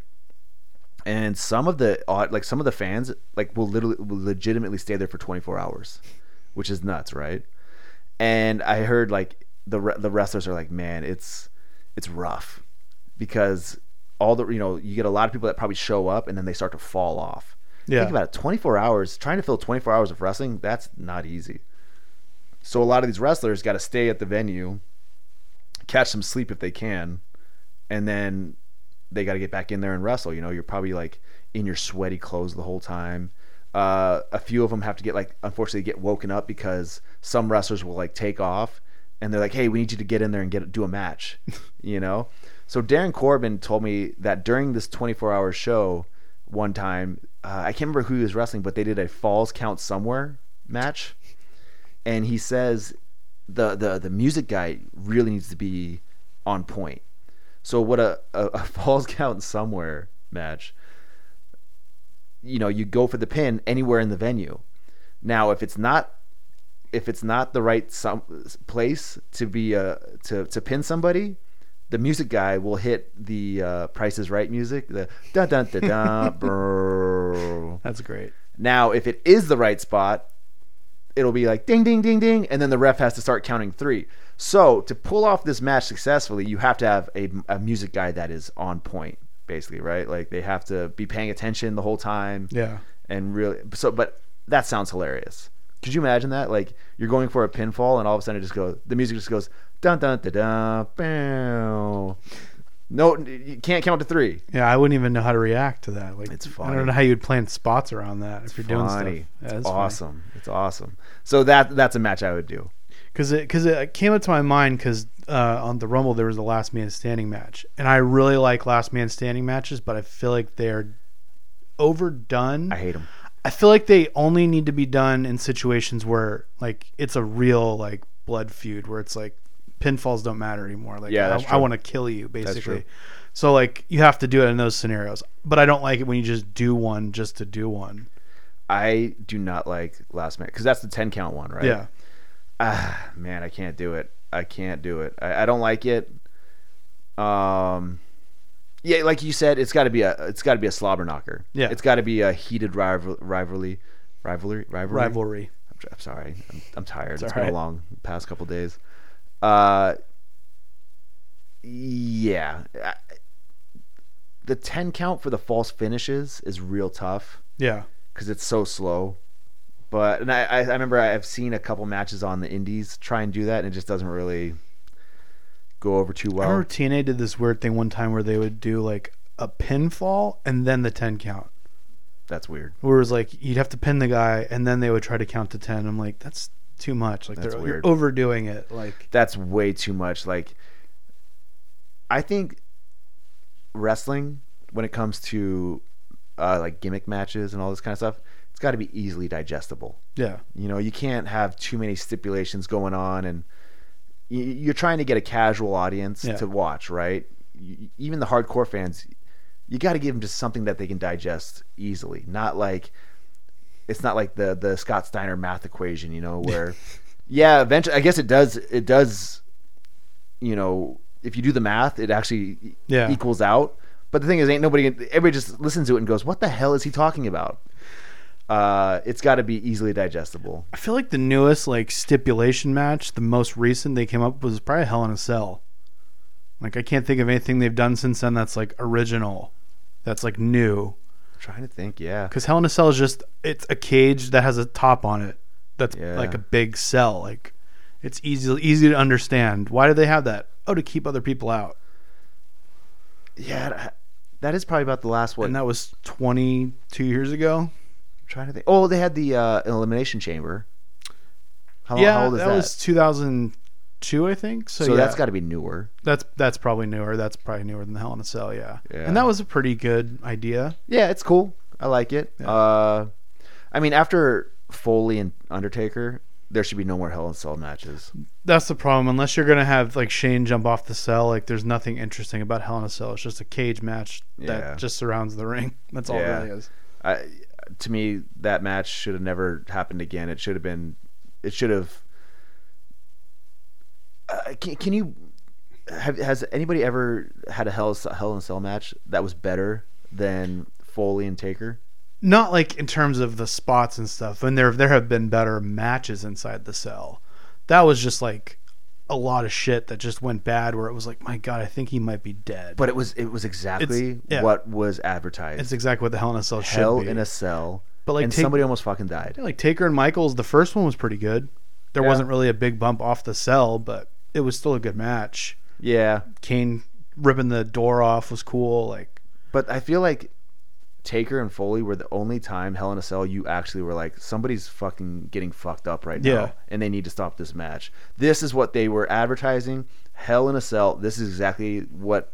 And some of the like some of the fans like will literally will legitimately stay there for 24 hours, which is nuts, right? And I heard like the the wrestlers are like, man, it's it's rough because all the you know you get a lot of people that probably show up and then they start to fall off. Yeah. Think about it, 24 hours trying to fill 24 hours of wrestling. That's not easy. So a lot of these wrestlers got to stay at the venue, catch some sleep if they can, and then they got to get back in there and wrestle. You know, you're probably like in your sweaty clothes the whole time. Uh, a few of them have to get like, unfortunately, get woken up because some wrestlers will like take off and they're like, "Hey, we need you to get in there and get do a match," you know. So Darin Corbin told me that during this 24-hour show, one time, uh, I can't remember who he was wrestling, but they did a Falls Count Somewhere match, and he says the the the music guy really needs to be on point. So what a, a, a falls count somewhere match, you know, you go for the pin anywhere in the venue. Now, if it's not if it's not the right some place to be uh to to pin somebody, the music guy will hit the uh, Price is Right music, the da da da da. brrr. That's great. Now, if it is the right spot, it'll be like ding, ding, ding, ding, and then the ref has to start counting three. So to pull off this match successfully, you have to have a, a music guy that is on point, basically, right? Like they have to be paying attention the whole time Yeah. and really. So, but that sounds hilarious. Could you imagine that? Like you're going for a pinfall, and all of a sudden it just goes. The music just goes dun dun dun dun. Bow. No, you can't count to three. Yeah, I wouldn't even know how to react to that. Like, It's I don't know how you'd plan spots around that if you're doing Funny. stuff. Yeah, it's it's funny. awesome. It's awesome. So that that's a match I would do. because it because it came up to my mind because uh, on the Rumble there was a last man standing match, and I really like last man standing matches, but I feel like they're overdone. I hate them. I feel like they only need to be done in situations where like it's a real like blood feud where it's like pinfalls don't matter anymore. Like Yeah, I, I want to kill you basically. So like you have to do it in those scenarios. But I don't like it when you just do one just to do one. I do not like last minute because that's the ten count one, right? Yeah. Ah, man, I can't do it. I can't do it. I, I don't like it. Um, yeah, like you said, it's got to be a it's got to be a slobber knocker. Yeah. it's got to be a heated rival, rivalry, rivalry, rivalry. Rivalry. I'm, I'm sorry, I'm, I'm tired. It's it's been right. a long past couple days. Uh, yeah, the ten count for the false finishes is real tough Yeah. because it's so slow. But and I, I remember I've seen a couple matches on the indies try and do that, and it just doesn't really go over too well. I remember TNA did this weird thing one time where they would do like a pinfall and then the ten count. That's weird. Where it was like you'd have to pin the guy and then they would try to count to ten. I'm like, that's too much. Like That's they're weird. you're overdoing it. Like That's way too much. Like, I think wrestling, when it comes to uh, like gimmick matches and all this kind of stuff, it's got to be easily digestible. Yeah. You know, you can't have too many stipulations going on, and y- you're trying to get a casual audience Yeah. to watch, right? Even the hardcore fans, you got to give them just something that they can digest easily, not like it's not like the the Scott Steiner math equation, you know, where yeah, eventually, I guess it does it does, you know, if you do the math, it actually Yeah. equals out. But the thing is, ain't nobody. Everybody just listens to it and goes, "What the hell is he talking about?" Uh, it's got to be easily digestible. I feel like the newest like stipulation match, the most recent they came up with was probably Hell in a Cell. Like I can't think of anything they've done since then that's like original, that's like new. Trying to think, yeah. Because Hell in a Cell is just it's a cage that has a top on it. That's Yeah. like a big cell. Like it's easy easy to understand. Why do they have that? Oh, to keep other people out. Yeah, that- is probably about the last one. And that was 22 years ago. I'm trying to think. Oh, they had the uh, elimination chamber. How, yeah, how old is that, that? was 2002, I think. So, so yeah, that's got to be newer. that's that's probably newer. That's probably newer than the Hell in a Cell. Yeah. Yeah. and that was a pretty good idea. Yeah, it's cool. I like it. Yeah. Uh, I mean, after Foley and Undertaker, there should be no more Hell in a Cell matches. That's the problem. Unless you're gonna have like Shane jump off the cell, like there's nothing interesting about Hell in a Cell. It's just a cage match Yeah. that just surrounds the ring. That's all Yeah. it really is. I, to me, that match should have never happened again. It should have been. It should have. Uh, can, can you? Have, has anybody ever had a Hell Hell in a Cell match that was better than Foley and Taker? Not like in terms of the spots and stuff. And there there have been better matches inside the cell. That was just like a lot of shit that just went bad. Where it was like, my god, I think he might be dead. But it was it was exactly yeah. what was advertised. it's exactly what the Hell in a Cell Hell should be. in a Cell, But, like, and take- somebody almost fucking died. Yeah, like Taker and Michaels, the first one was pretty good. There Yeah. wasn't really a big bump off the cell, but it was still a good match. Yeah, Kane ripping the door off was cool. Like but I feel like Taker and Foley were the only time Hell in a Cell you actually were like somebody's fucking getting fucked up right Yeah. now, and they need to stop this match. This is what they were advertising. Hell in a Cell. This is exactly what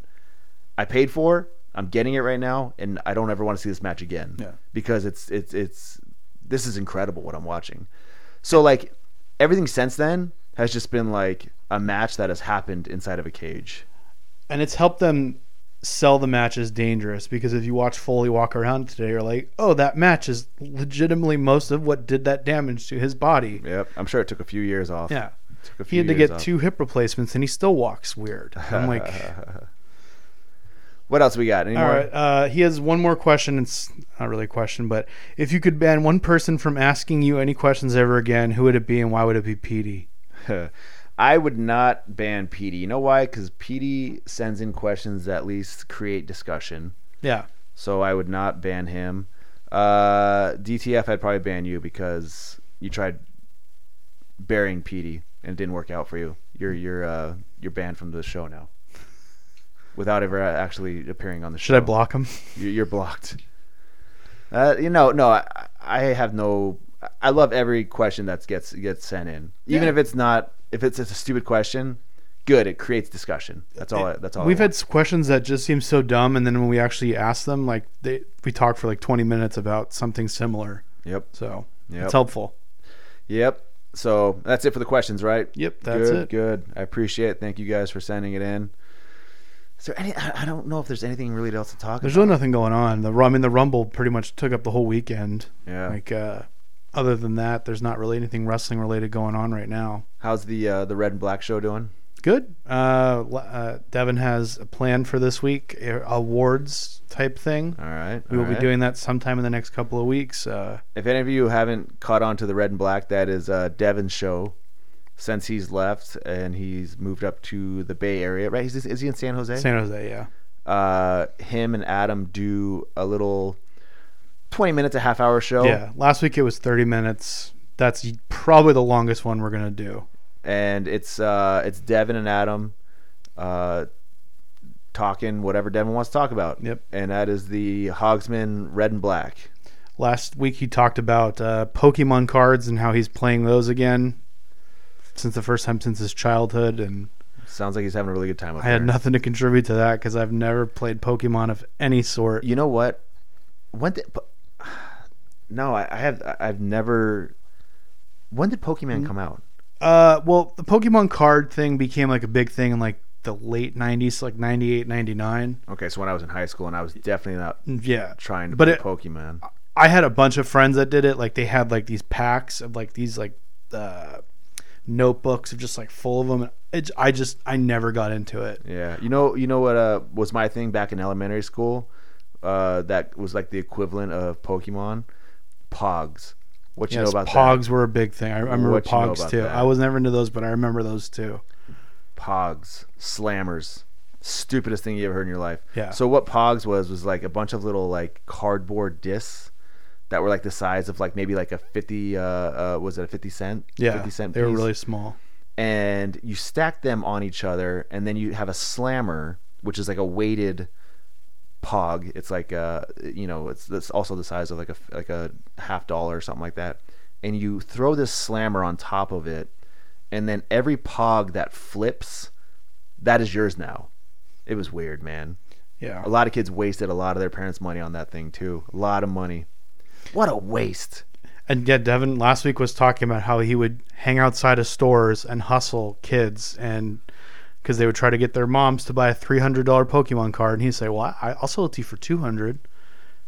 I paid for. I'm getting it right now, and I don't ever want to see this match again. Yeah. because it's it's it's this is incredible what I'm watching. So like everything since then has just been like a match that has happened inside of a cage. and it's helped them sell the match as dangerous because if you watch Foley walk around today, you're like, oh, that match is legitimately most of what did that damage to his body. Yep, I'm sure it took a few years off. Yeah. Took a He had to get off. two hip replacements and he still walks weird. I'm like, What else we got? Any all more? right. Uh, he has one more question. It's not really a question, but if you could ban one person from asking you any questions ever again, who would it be and why would it be Petey? I would not ban PD. You know why? Because PD sends in questions that at least create discussion. Yeah. So I would not ban him. Uh, DTF, I'd probably ban you because you tried burying PD and it didn't work out for you. You're you're uh, you're banned from the show now. Without ever actually appearing on the show. Should I block him? You- You're blocked. Uh, you know, no, I, I have no. I love every question that gets gets sent in, even Yeah. if it's not. If it's, it's a stupid question, good. It creates discussion. That's all. I, that's all. We've had questions that just seem so dumb, and then when we actually ask them, like they we talk for like 20 minutes about something similar. Yep. So Yep. it's helpful. Yep. So that's it for the questions, right? Yep, that's good, it. Good. I appreciate it. Thank you guys for sending it in. Is there any? I don't know if there's anything really else to talk about. There's about. really nothing going on. The I mean, the Rumble pretty much took up the whole weekend. Yeah. Like, uh, other than that, there's not really anything wrestling related going on right now. How's the uh, the red and black show doing? Good. Uh, uh, Devin has a plan for this week, awards type thing. All right. We will all be doing that sometime in the next couple of weeks. Uh, If any of you haven't caught on to the red and black, that is uh, Devin's show. Since he's left and he's moved up to the Bay Area, right? Is, is he in San Jose? San Jose, yeah. uh, him and Adam do a little twenty minutes, a half hour show. Yeah. Last week it was 30 minutes. That's probably the longest one we're gonna do. and it's uh, it's Devin and Adam uh, talking whatever Devin wants to talk about. Yep. And that is the Hogsman Red and Black. Last week he talked about uh, Pokemon cards and how he's playing those again since the first time since his childhood, and Sounds like he's having a really good time. I had nothing to contribute to that because I've never played Pokemon of any sort. You know what? when? No, I, I have. I've never. When did Pokemon come out? Uh, well, the Pokemon card thing became like a big thing in like the late '90s, like '98, '99. Okay, so when I was in high school, and I was definitely not Yeah, trying to But play it- Pokemon. I had a bunch of friends that did it. Like they had like these packs of like these like uh, notebooks of just like full of them. It, I just I never got into it. Yeah, you know, you know what uh, was my thing back in elementary school? Uh, that was like the equivalent of Pokemon, Pogs. What you Yes, know about Pogs were a big thing. I, I remember What you know Pogs too. that? I was never into those, but I remember those too. Pogs, slammers, stupidest thing you ever heard in your life. Yeah. So what Pogs was was like a bunch of little like cardboard discs that were like the size of like maybe like a fifty. Uh, uh was it a fifty cent? Yeah, fifty cent. they were really small. and you stack them on each other, and then you have a slammer, which is like a weighted pog. It's like a, you know, it's that's also the size of like a like a half dollar or something like that. And you throw this slammer on top of it, and then every pog that flips, that is yours now. It was weird, man. Yeah, A lot of kids wasted a lot of their parents' money on that thing too. A lot of money. What a waste. And yeah, Devin last week was talking about how he would hang outside of stores and hustle kids, and because they would try to get their moms to buy a three hundred dollar Pokemon card, and he'd say, "Well, I, I'll sell it to you for two hundred.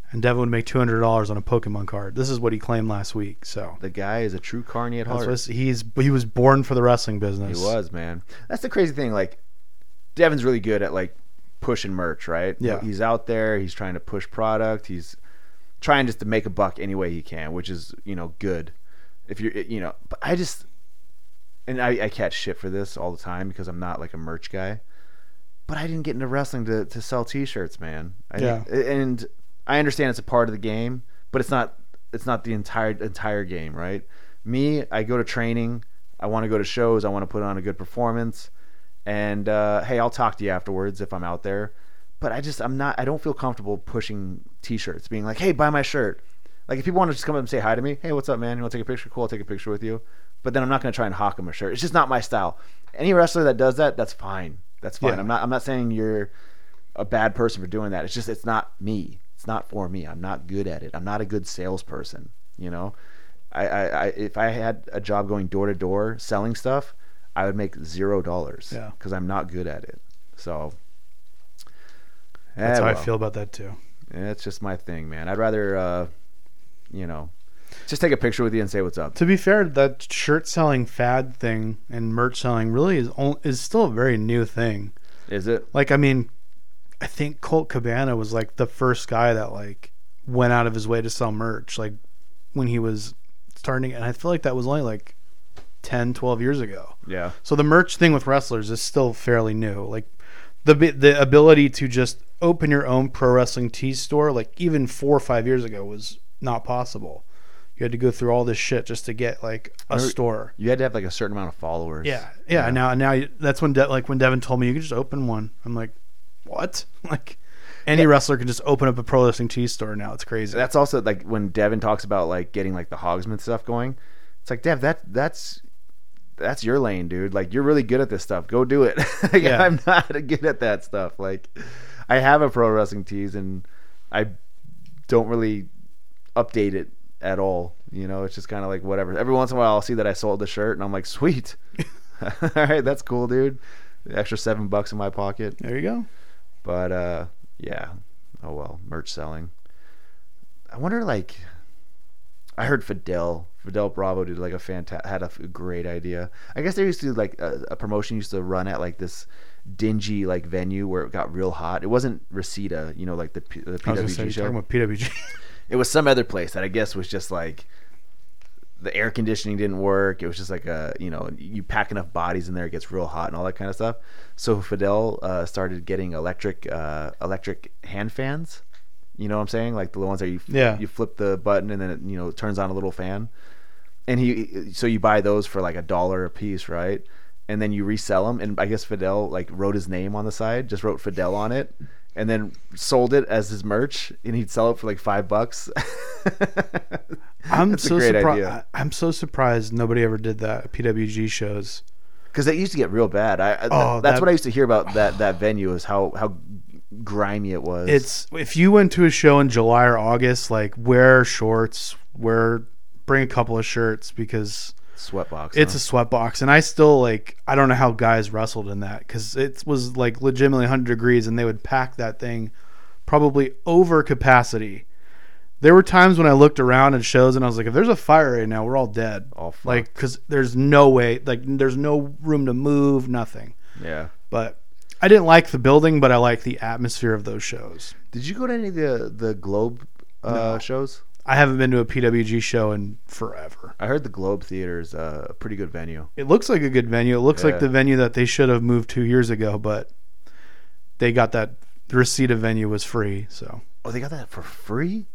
And Devin would make two hundred dollars on a Pokemon card. This is what he claimed last week. So The guy is a true carny at heart. what he's he was born for the wrestling business. He was, man. That's the crazy thing. Like, Devin's really good at like pushing merch, right? Yeah. He's out there. He's trying to push product. He's trying just to make a buck any way he can, which is you know good. If you're, you know, but I just, and I, I catch shit for this all the time because I'm not like a merch guy. But I didn't get into wrestling to, to sell T-shirts, man. I Yeah. and I understand it's a part of the game, but it's not. It's not the entire entire game, right? Me, I go to training. I want to go to shows. I want to put on a good performance. And uh, hey, I'll talk to you afterwards if I'm out there. But I just I'm not. I don't feel comfortable pushing T-shirts, being like, hey, buy my shirt. Like if people want to just come up and say hi to me, hey, what's up, man? You want to take a picture? Cool, I'll take a picture with you. But then I'm not going to try and hawk them a shirt. It's just not my style. Any wrestler that does that, that's fine. That's fine. Yeah. I'm not. I'm not saying you're a bad person for doing that. It's just it's not me. It's not for me. I'm not good at it. I'm not a good salesperson. You know, I, I, I if I had a job going door to door selling stuff, I would make zero dollars. Yeah. because I'm not good at it. So That's eh, how I feel about that too. It's just my thing, man. I'd rather, uh, you know, just take a picture with you and say what's up. To be fair, that shirt selling fad thing and merch selling really is is still a very new thing. Is it? Like, I mean, I think Colt Cabana was like the first guy that like went out of his way to sell merch, like when he was starting. And I feel like that was only like 10, 12 years ago. Yeah. So the merch thing with wrestlers is still fairly new. Like the the ability to just open your own pro wrestling tee store, like even four or five years ago, was not possible. You had to go through all this shit just to get like a Remember- store. You had to have like a certain amount of followers. Yeah, yeah. Now, now that's when De- like when Devin told me you could just open one. I'm like, what? Like any wrestler can just open up a pro wrestling tee store now. It's crazy. That's also like when Devin talks about like getting like the Hogsman stuff going. It's like Dev, that that's that's your lane, dude. Like you're really good at this stuff. Go do it. like, Yeah. I'm not good at that stuff. Like I have a pro wrestling tees and I don't really update it at all. You know, it's just kind of like whatever. Every once in a while, I'll see that I sold the shirt and I'm like, sweet. all right, that's cool, dude. Extra seven bucks in my pocket. there you go. But uh, yeah. Oh well, merch selling. I wonder, like, I heard Fidel, Fidel Bravo did like a fanta- had a great idea. I guess they used to do like a, a promotion used to run at like this dingy like venue where it got real hot. It wasn't Reseda, you know, like the, P- the I was say PWG you're show. talking about PWG. It was some other place that I guess was just like the air conditioning didn't work. It was just like a you know you pack enough bodies in there, it gets real hot and all that kind of stuff. So Fidel uh, started getting electric uh, electric hand fans. You know what I'm saying? Like the ones that you Yeah. you flip the button and then it you know turns on a little fan. And he so you buy those for like a dollar a piece, right? And then you resell them. And I guess Fidel like wrote his name on the side, just wrote Fidel on it, and then sold it as his merch. And he'd sell it for like five bucks. I'm That's a so great surprised. idea. I'm so surprised nobody ever did that PWG shows. because it used to get real bad. I, I Oh, that's that- what I used to hear about that that venue is how how grimy it was. It's if you went to a show in July or August, like wear shorts, wear bring a couple of shirts because sweatbox. it's huh? a sweat box, and I still like I don't know how guys wrestled in that because it was like legitimately 100 degrees, and they would pack that thing probably over capacity. There were times when I looked around at shows and I was like, if there's a fire right now, we're all dead. All fucked. like because there's no way, like there's no room to move, nothing. yeah. But I didn't like the building, but I like the atmosphere of those shows. Did you go to any of the the Globe uh, No. shows? I haven't been to a PWG show in forever. I heard the Globe Theater is a pretty good venue. It looks like a good venue. It looks Yeah. like the venue that they should have moved two years ago, but they got that the Reseda venue was free, so Oh, they got that for free.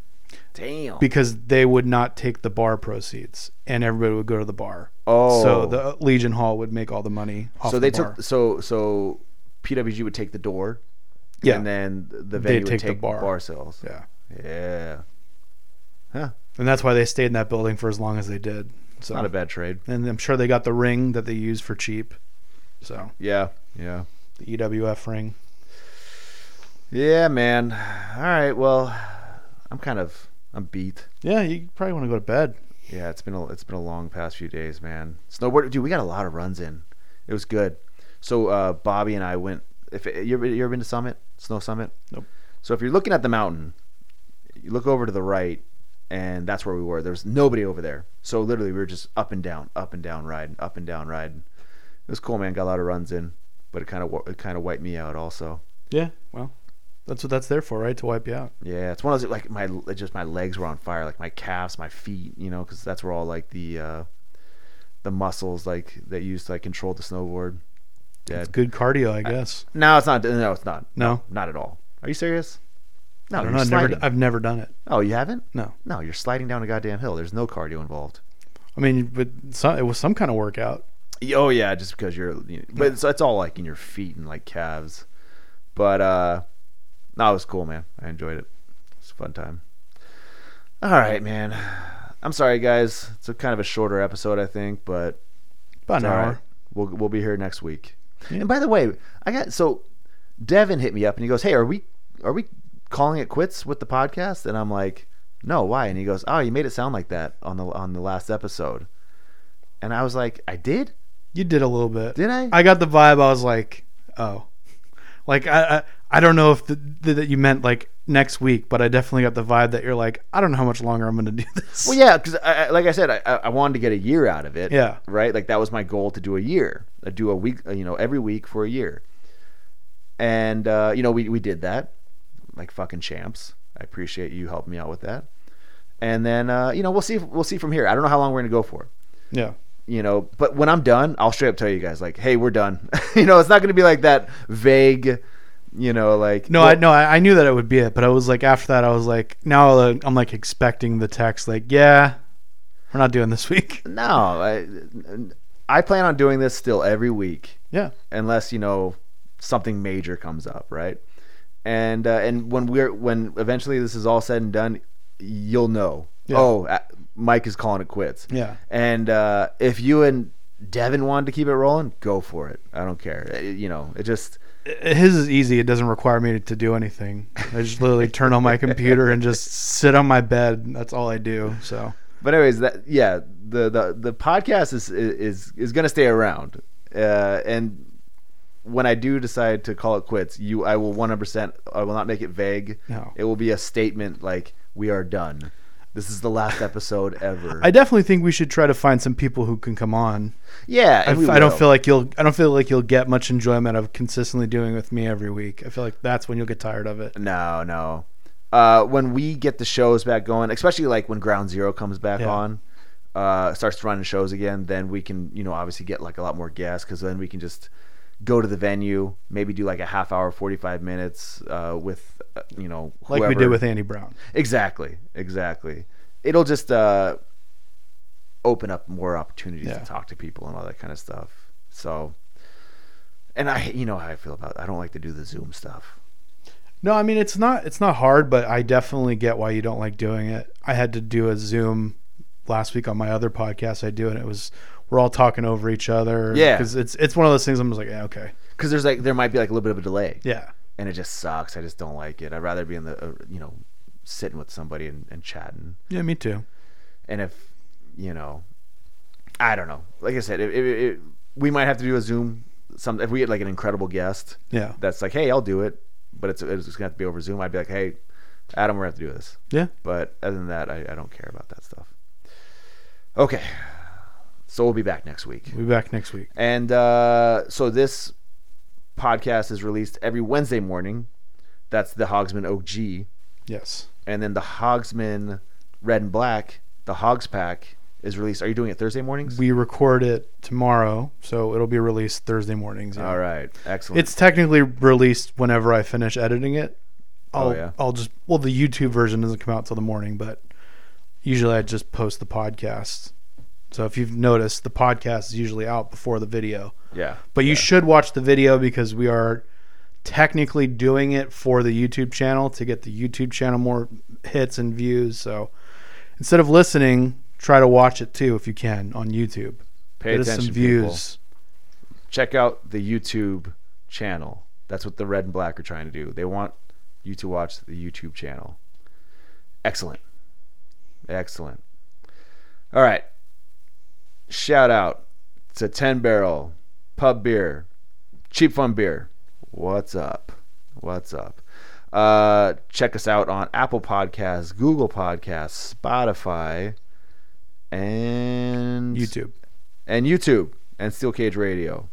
Damn. because they would not take the bar proceeds, and everybody would go to the bar. oh, So the Legion Hall would make all the money off so the they bar. took so so PWG would take the door, yeah, and then the venue would take the bar. bar sales. yeah, Yeah, huh? and that's why they stayed in that building for as long as they did. So Not a bad trade. and I'm sure they got the ring that they used for cheap. So Yeah, yeah, the EWF ring. yeah, man. All right, well, I'm kind of I'm beat. Yeah, you probably want to go to bed. Yeah, it's been a it's been a long past few days, man. Snowboard, dude, we got a lot of runs in. It was good. So uh, Bobby and I went. If you ever, you ever been to Summit, Snow Summit? Nope. So if you're looking at the mountain, you look over to the right, and that's where we were. There was nobody over there. So literally, we were just up and down, up and down, riding, up and down, riding. It was cool, man. Got a lot of runs in, but it kind of it kind of wiped me out also. Yeah, well, that's what that's there for, right? To wipe you out. Yeah, it's one of those like my just my legs were on fire, like my calves, my feet, you know, because that's where all like the uh, the muscles like that used to like control the snowboard. It's good cardio, I guess. No, it's not. No, it's not. No? not at all. Are you serious? No, I don't know. I've never. I've never done it. oh, you haven't? No. No, you're sliding down a goddamn hill. There's no cardio involved. I mean, but some, it was some kind of workout. Oh yeah, just because you're, you know, but it's, it's all like in your feet and like calves. But uh, no, it was cool, man. I enjoyed it. It's a fun time. All right, man. I'm sorry, guys. It's a kind of a shorter episode, I think, but About an hour. right. We'll we'll be here next week. Yeah. And by the way, I got so Devin hit me up and he goes, "Hey, are we are we calling it quits with the podcast?" And I'm like, "No, why?" And he goes, "Oh, you made it sound like that on the on the last episode." And I was like, "I did? You did a little bit. Did I?" I got the vibe. I was like, oh, like I I, I don't know if the, the, that you meant like next week, but I definitely got the vibe that you're like, I don't know how much longer I'm going to do this. Well, yeah, because like I said, I, I wanted to get a year out of it. Yeah. Right. Like that was my goal to do a year. I do a week, uh, you know, every week for a year. And uh, you know, we we did that, like fucking champs. I appreciate you helping me out with that. And then uh, you know, we'll see. We'll see from here. I don't know how long we're gonna go for. Yeah. You know, but when I'm done, I'll straight up tell you guys, like, hey, we're done. you know, it's not gonna be like that vague. You know, like No, I no, I, I knew that it would be it, but I was like, after that, I was like, now uh, I'm like expecting the text, like, yeah, we're not doing this week. no. I, I plan on doing this still every week. Yeah. unless you know something major comes up, right? And uh, and when we're when eventually this is all said and done, you'll know. Yeah. Oh, uh, Mike is calling it quits. Yeah. And uh, if you and Devin wanted to keep it rolling, go for it. I don't care. Uh, you know, it just His is easy. It doesn't require me to do anything. I just literally turn on my computer and just sit on my bed. That's all I do. So But anyways, that yeah, the the the podcast is is is going to stay around, uh, and when I do decide to call it quits, you I will one hundred percent. I will not make it vague. No. it will be a statement like we are done. This is the last episode ever. I definitely think we should try to find some people who can come on. yeah, I, I don't feel like you'll. I don't feel like you'll get much enjoyment of consistently doing it with me every week. I feel like that's when you'll get tired of it. No, no. Uh, when we get the shows back going, especially like when Ground Zero comes back Yeah. on, uh, starts running shows again, then we can, you know, obviously get like a lot more guests because then we can just go to the venue, maybe do like a half hour, forty five minutes uh, with, uh, you know, whoever. Like we did with Andy Brown. exactly, exactly. It'll just uh, open up more opportunities Yeah. to talk to people and all that kind of stuff. So, and I, you know how I feel about. I don't like to do the Zoom stuff. No, I mean it's not. It's not hard, but I definitely get why you don't like doing it. I had to do a Zoom last week on my other podcast I do, and it was we're all talking over each other. Yeah. because it's it's one of those things. I'm just like, yeah, okay, because there's like there might be like a little bit of a delay. yeah, and it just sucks. I just don't like it. I'd rather be in the uh, you know sitting with somebody and, and chatting. Yeah, me too. And if you know, I don't know. Like I said, it, it, it, we might have to do a Zoom. Some if we get like an incredible guest Yeah. that's like, hey, I'll do it, but it's it's gonna have to be over Zoom. I'd be like, hey, Adam, we're gonna have to do this. Yeah. But other than that, I, I don't care about that stuff. Okay, so we'll be back next week. We'll be back next week. And uh, so this podcast is released every Wednesday morning. That's the Hogsman OG. Yes. And then the Hogsman Red and Black, the Hogs Pack, is released. Are you doing it Thursday mornings? We record it tomorrow, so it'll be released Thursday mornings. yeah. All right. Excellent. It's technically released whenever I finish editing it. I'll, Oh, yeah. I'll just well the YouTube version doesn't come out till the morning, but usually I just post the podcast. So if you've noticed, the podcast is usually out before the video. yeah. But you Yeah. should watch the video because we are technically doing it for the YouTube channel to get the YouTube channel more hits and views. So instead of listening, try to watch it too if you can on YouTube. Pay Get us attention, some people. views. Check out the YouTube channel. That's what the Red and Black are trying to do. They want you to watch the YouTube channel. Excellent. Excellent. All right. Shout out to 10 Barrel Pub Beer, Cheap Fun Beer. What's up? What's up? Uh, check us out on Apple Podcasts, Google Podcasts, Spotify, and YouTube. and YouTube and Steel Cage Radio.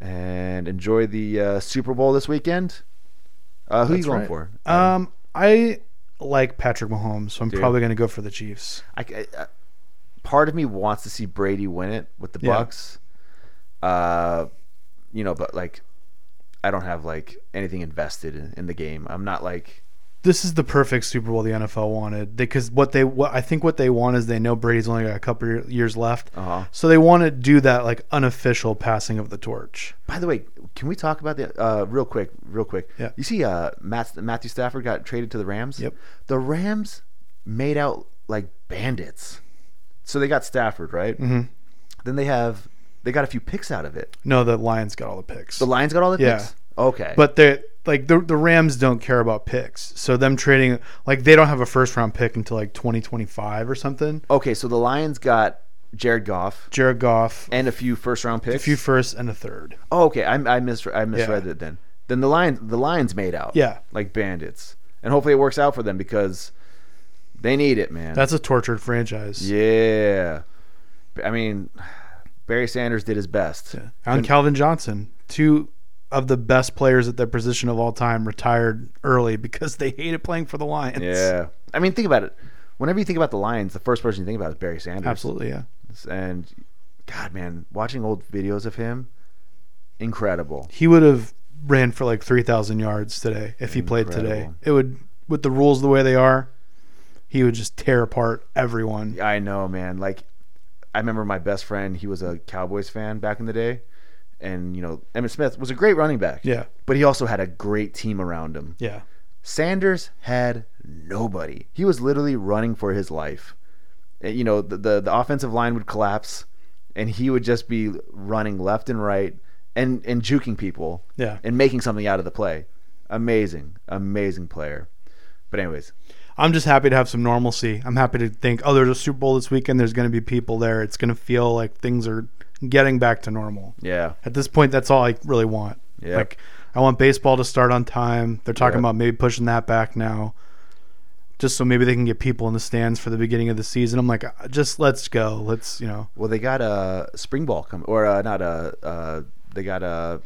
And enjoy the uh, Super Bowl this weekend. Uh, who are you going right. for? Um, I like Patrick Mahomes, so I'm Dude. probably going to go for the Chiefs. I, I- I- part of me wants to see Brady win it with the Yeah. Bucs. Uh, you know, but like, I don't have like anything invested in, in the game. I'm not like, This is the perfect Super Bowl the NFL wanted because what they what I think what they want is they know Brady's only got a couple years left, uh so they want to do that like unofficial passing of the torch. By the way, can we talk about the uh, real quick, real quick? Yeah. You see, uh, Matt, Matthew Stafford got traded to the Rams. Yep. The Rams made out like bandits. So they got Stafford, right? hmm Then they have they got a few picks out of it. No, the Lions got all the picks, The Lions got all the Yeah. picks. Okay. but they like the the Rams don't care about picks, so them trading like they don't have a first round pick until like 2025 or something. okay, so the Lions got Jared Goff Jared Goff, and a few first round picks. a few first and a third. Oh, okay. I, I mis I misread Yeah. it then. Then the Lions the Lions made out. Yeah. Like bandits, and hopefully it works out for them because they need it, man. That's a tortured franchise. Yeah. I mean, Barry Sanders did his best. Yeah. And Calvin Johnson, two of the best players at their position of all time, retired early because they hated playing for the Lions. Yeah. I mean, think about it. Whenever you think about the Lions, the first person you think about is Barry Sanders. absolutely. Yeah, And God, man, watching old videos of him, incredible. he would have ran for like three thousand yards today if he played today. It would, with the rules the way they are, he would just tear apart everyone. I know, man. Like, I remember my best friend. He was a Cowboys fan back in the day, and you know, Emmitt Smith was a great running back. Yeah, But he also had a great team around him. yeah, Sanders had nobody. He was literally running for his life. Uh, You know, the, the the offensive line would collapse, and he would just be running left and right and and juking people yeah. and making something out of the play. Amazing, amazing player. But anyways, I'm just happy to have some normalcy. I'm happy to think, oh, there's a Super Bowl this weekend. There's going to be people there. It's going to feel like things are getting back to normal. yeah, At this point, that's all I really want. Yeah. Like, I want baseball to start on time. They're talking Yeah. about maybe pushing that back now, just so maybe they can get people in the stands for the beginning of the season. I'm like, uh, just let's go. Let's, you know, Well, they got a spring ball coming, or uh, not a. Uh, they got a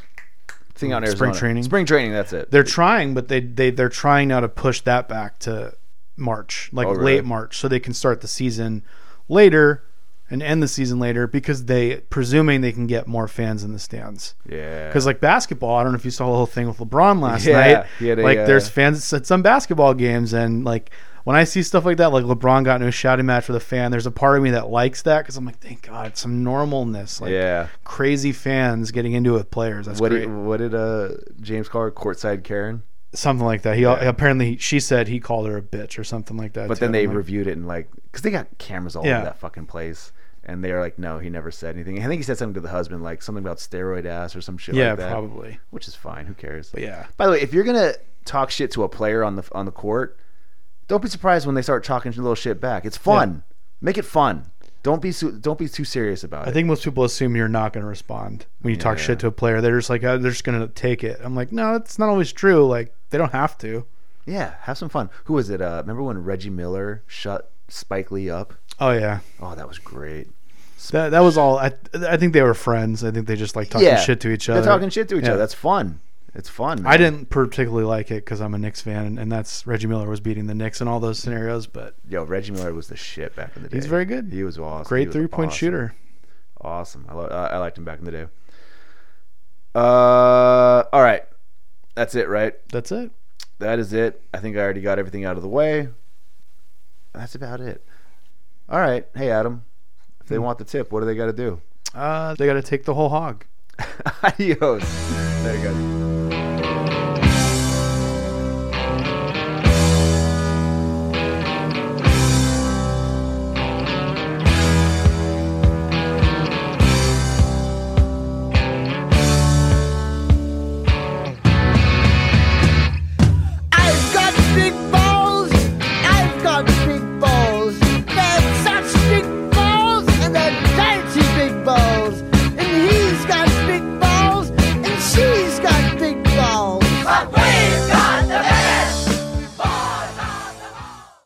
thing out in Spring training? Spring training. That's it. they're trying, but they they they're trying now to push that back to March, like Oh, really? late March, so they can start the season later and end the season later because they presuming they can get more fans in the stands. yeah. Because like basketball, I don't know if you saw the whole thing with LeBron last Yeah, night. a, like there's uh, fans at some basketball games, and like when I see stuff like that, like LeBron got into a shouting match with a fan. There's a part of me that likes that because I'm like, thank God, some normalness. Like yeah. crazy fans getting into it with players. That's What great. did, what did uh, James call her? Courtside Karen. Something like that. He Yeah. apparently she said he called her a bitch or something like that. But too. then they like, reviewed it and like, because they got cameras all Yeah. over that fucking place, And they're like, no, he never said anything. I think he said something to the husband, like something about steroid ass or some shit yeah, like that. probably. Which is fine. Who cares? But yeah, By the way, if you're gonna talk shit to a player on the on the court, don't be surprised when they start talking little shit back. It's fun. Make it fun. Don't be su- don't be too serious about I it. I think most people assume you're not going to respond when you talk Yeah. shit to a player. They're just like, oh, they're just going to take it. I'm like, no, it's not always true. Like, they don't have to. yeah, have some fun. Who was it? Uh, remember when Reggie Miller shut Spike Lee up? Oh yeah, Oh, that was great. that that was all. I I think they were friends. I think they just like talking yeah, shit to each other. They're talking shit to each Yeah. other. That's fun. It's fun. I man. didn't particularly like it because I'm a Knicks fan, and, and that's Reggie Miller was beating the Knicks in all those scenarios. But Yo, Reggie Miller was the shit back in the day. He's very good. He was awesome. He great was three point awesome. shooter. Awesome. I, lo- uh, I liked him back in the day. Uh, all right. That's it, right? That's it. That is it. I think I already got everything out of the way. That's about it. All right. Hey, Adam. If they Hmm. want the tip, what do they got to do? Uh, they got to take the whole hog. Adios. There you go.